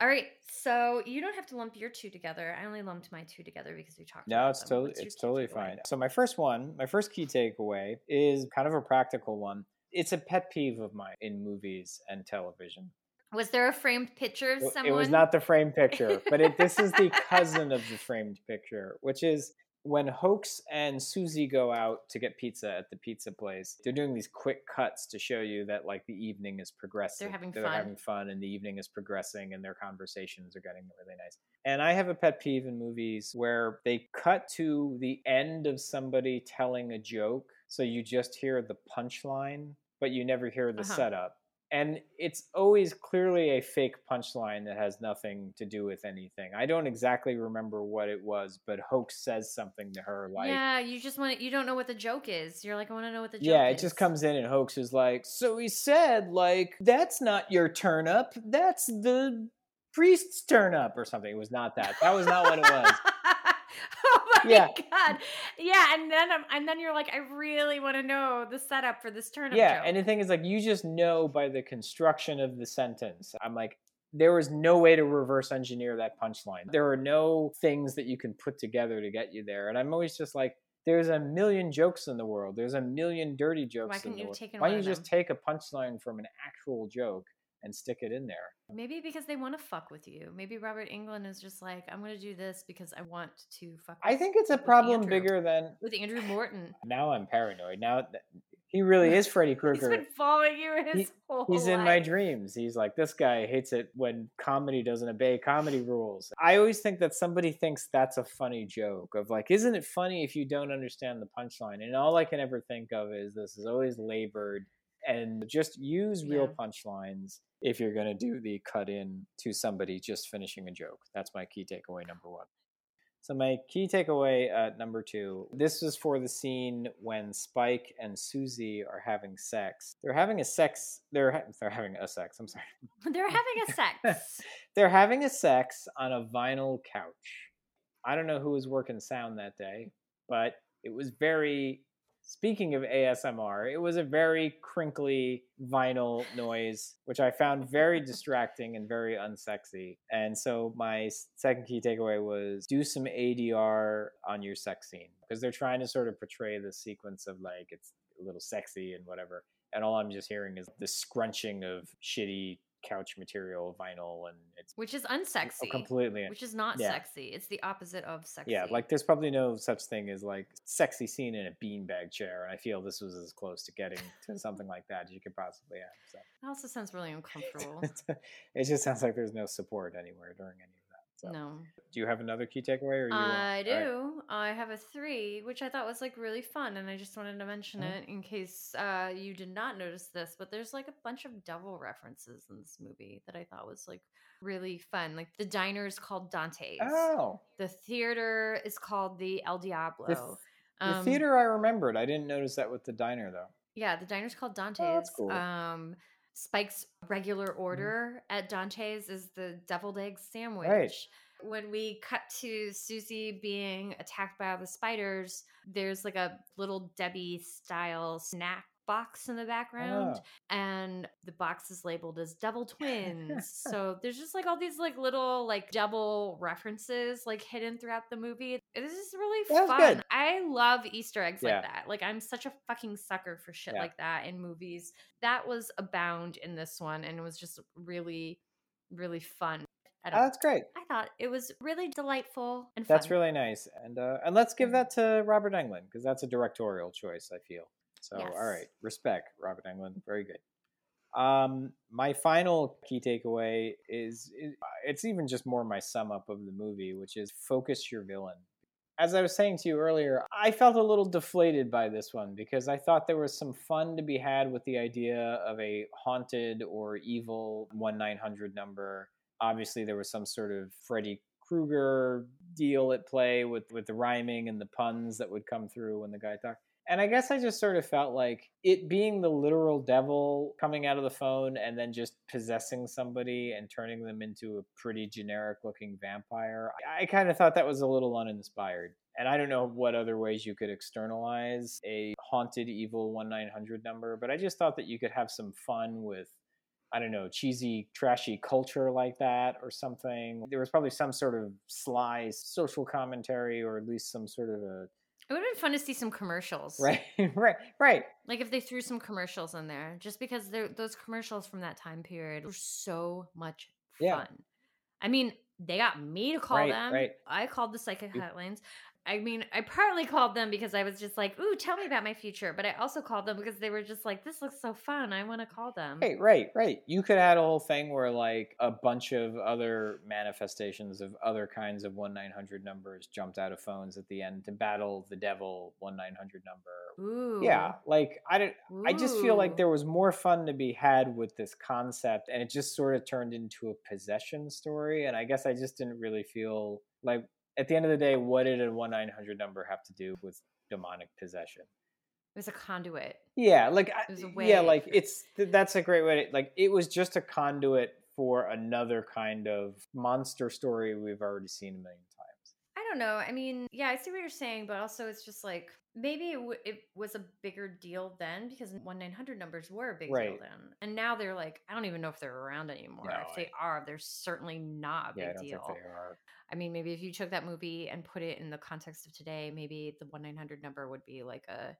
All right, so you don't have to lump your two together. I only lumped my two together because we talked. About it. No, it's them. totally What's it's totally fine. So my first one, my first key takeaway is kind of a practical one. It's a pet peeve of mine in movies and television. Was there a framed picture of It- someone? It was not the framed picture, but it, this is the cousin of the framed picture, which is when Hoax and Susie go out to get pizza at the pizza place. They're doing these quick cuts to show you that like the evening is progressing. having They're fun. having fun, and the evening is progressing, and their conversations are getting really nice. And I have a pet peeve in movies where they cut to the end of somebody telling a joke, so you just hear the punchline, but you never hear the Uh-huh. setup. And it's always clearly a fake punchline that has nothing to do with anything. I don't exactly remember what it was, but Hoax says something to her like, yeah, you just want to, you don't know what the joke is. You're like, I want to know what the joke yeah, is. it just comes in and Hoax is like, so he said, like, that's not your turn up, that's the priest's turn up or something. It was not that. That was not what it was. my Yeah. god! Yeah, and then um, and then you're like, I really want to know the setup for this turnip yeah, joke. and the thing is, like, you just know by the construction of the sentence. I'm like, there was no way to reverse engineer that punchline. There are no things that you can put together to get you there. And I'm always just like, there's a million jokes in the world. There's a million dirty jokes in couldn't you world. taken Why don't you just take a punchline from an actual joke and stick it in there? Maybe because they want to fuck with you. Maybe Robert Englund is just like, I'm gonna do this because I want to fuck. I think it's a problem Andrew. bigger than with Andrew Morton. now. I'm paranoid. Now th- he really is Freddy He's Krueger. been following you his He- whole He's in my dreams. He's like, this guy hates it when comedy doesn't obey comedy rules. I always think that somebody thinks that's a funny joke of like, isn't it funny if you don't understand the punchline? And all I can ever think of is this is always labored and just use real Yeah. punchlines if you're going to do the cut in to somebody just finishing a joke. That's my key takeaway number one. So my key takeaway uh, number two. This is for the scene when Spike and Susie are having sex. They're having a sex. They're ha- they're having a sex. I'm sorry. They're having a sex. They're having a sex on a vinyl couch. I don't know who was working sound that day, but it was very. Speaking of ASMR, it was a very crinkly vinyl noise, which I found very distracting and very unsexy. And so my second key takeaway was do some ADR on your sex scene because they're trying to sort of portray the sequence of like it's a little sexy and whatever. And all I'm just hearing is the scrunching of shitty couch material vinyl and it's which is oh, unsexy. completely Which is not yeah. sexy. It's the opposite of sexy. yeah like there's probably no such thing as like sexy scene in a beanbag chair and i feel this was as close to getting to something like that as you could possibly have so That also sounds really uncomfortable. it just sounds like there's no support anywhere during any so no. do you have another key takeaway or you I do. right. I have a three, which I thought was like really fun, and I just wanted to mention Mhm. it in case uh, you did not notice this. But there's like a bunch of devil references in this movie that I thought was like really fun. Like the diner is called Dante's. oh The theater is called the El Diablo. the, th- the Um, theater i remembered i didn't notice that with the diner though Yeah, the diner's called Dante's. Oh, that's cool. Um, Spike's regular mm-hmm. order at Dante's is the deviled egg sandwich. Right. When we cut to Susie being attacked by all the spiders, there's like a little Debbie style snack box in the background Oh. and the box is labeled as devil twins so there's just like all these like little like double references like hidden throughout the movie this is really That's fun good. i love easter eggs Yeah. like that like i'm such a fucking sucker for shit Yeah. like that in movies that was abound in this one and it was just really really fun Oh, that's great. I thought it was really delightful and That's really nice. And uh, and let's give Mhm. that to Robert Englund because that's a directorial choice. I feel so. Yes. All right, respect, Robert Englund. Very good. Um, my final key takeaway is, is it's even just more my sum up of the movie, which is focus your villain. As I was saying to you earlier, I felt a little deflated by this one because I thought there was some fun to be had with the idea of a haunted or evil 1 900 number. Obviously, there was some sort of Freddy Krueger deal at play with, with the rhyming and the puns that would come through when the guy talked. And I guess I just sort of felt like it being the literal devil coming out of the phone and then just possessing somebody and turning them into a pretty generic looking vampire. I kind of thought that was a little uninspired. And I don't know what other ways you could externalize a haunted evil 1 900 number, but I just thought that you could have some fun with I don't know, cheesy, trashy culture like that or something. There was probably some sort of sly social commentary or at least some sort of a It would have been fun to see some commercials. right, right, right. Like if they threw some commercials in there, just because they're, those commercials from that time period were so much fun. Yeah. I mean, they got me to call Right, them. right. I called the psychic hotlines. I mean, I partly called them because I was just like, "Ooh, tell me about my future," but I also called them because they were just like, "This looks so fun. I want to call them." Right, right, right. You could add a whole thing where like a bunch of other manifestations of other kinds of one nine hundred numbers jumped out of phones at the end to battle the devil one nine hundred number. Ooh. Yeah, like I don't. I just feel like there was more fun to be had with this concept, and it just sort of turned into a possession story. And I guess I just didn't really feel like at the end of the day, what did a one nine hundred number have to do with demonic possession? It was a conduit. Yeah, like It was a yeah, like it's that's a great way. To, like it was just a conduit for another kind of monster story we've already seen a million times. I don't know. I mean, yeah, I see what you're saying, but also it's just like maybe it, w- it was a bigger deal then because one nine hundred numbers were a big deal then, and now they're like I don't even know if they're around anymore. No, if they are, they're certainly not a Yeah, I big don't deal. think they are. I mean, maybe if you took that movie and put it in the context of today, maybe the one nine hundred number would be like a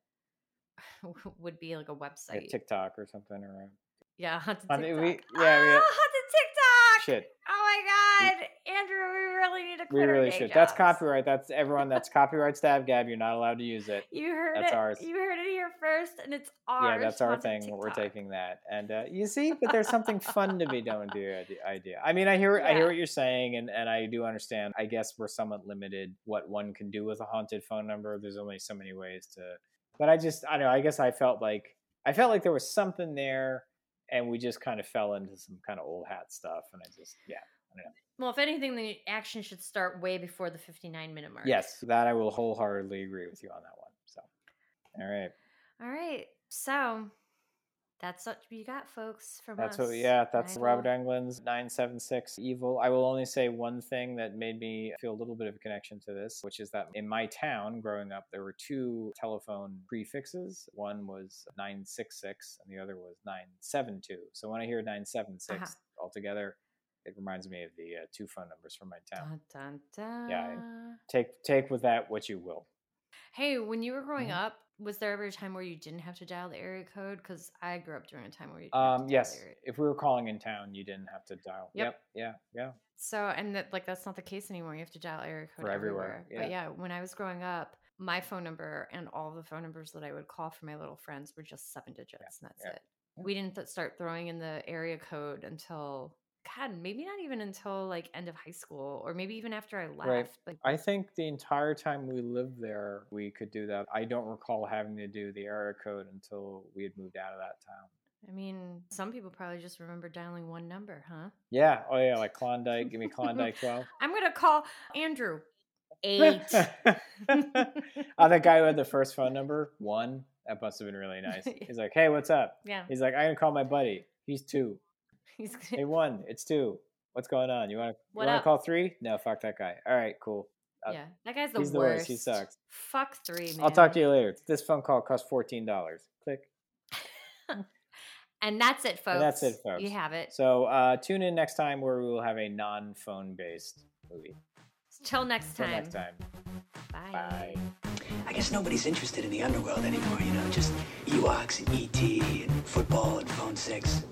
would be like a website. TikTok or something or yeah, haunted Haunted- TikTok. we- yeah, we- Ah, haunted TikTok. shit. Oh my god, Andrew, really need to We quit our really should. That's copyright. That's everyone. That's copyright stab gab. You're not allowed to use it. You heard That's it. ours. You heard it here first, and it's ours. yeah, that's our thing. We're taking that, and uh, you see, but there's something fun to be done with the ide- idea. I mean, I hear, I hear what you're saying, and and I do understand. I guess we're somewhat limited what one can do with a haunted phone number. There's only so many ways to. But I just, I don't know. I guess I felt like I felt like there was something there, and we just kind of fell into some kind of old hat stuff, and I just, yeah. Well, if anything, the action should start way before the 59 minute mark. Yes, that I will wholeheartedly agree with you on that one. So, all right. All right. So that's what you got, folks, from That's us. what, yeah, that's Robert. Englund's 976 Evil. I will only say one thing that made me feel a little bit of a connection to this, which is that in my town growing up, there were two telephone prefixes. One was 966 and the other was 972. So when I hear 976 Uh-huh. altogether, it reminds me of the uh, two phone numbers from my town. Dun, dun, Yeah, Take take with that what you will. Hey, when you were growing Mhm. up, was there ever a time where you didn't have to dial the area code? Because I grew up during a time where you didn't have to Um, dial yes, the area. if we were calling in town, you didn't have to dial. Yep. Yeah, yeah. So, and that like that's not the case anymore. You have to dial area code For everywhere, everywhere. But yeah, when I was growing up, my phone number and all the phone numbers that I would call for my little friends were just seven digits, and that's yeah, it. yeah. We didn't th- start throwing in the area code until God, maybe not even until like end of high school, or maybe even after I left. Right. Like, I think the entire time we lived there, we could do that. I don't recall having to do the area code until we had moved out of that town. I mean, some people probably just remember dialing one number, huh? Yeah. Oh, yeah. Like Klondike. Give me Klondike 12. I'm gonna call Andrew. Eight. oh, that guy who had the first phone number, one. That must have been really nice. He's like, hey, what's up? yeah, He's like, I'm going to call my buddy. He's two. he's Hey, one. It's two. What's going on? You want to you want to call three? No, fuck that guy. All right, cool. uh, yeah. That guy's the he's the worst. worst. He sucks. Fuck three, man. I'll talk to you later. This phone call costs $14. Click. And that's it, folks. And that's it, folks. You have it. So uh, tune in next time where we will have a non-phone based movie. Till next time. Till next time. Bye. Bye. I guess nobody's interested in the underworld anymore, you know, just Ewoks and E.T. and football and phone sex.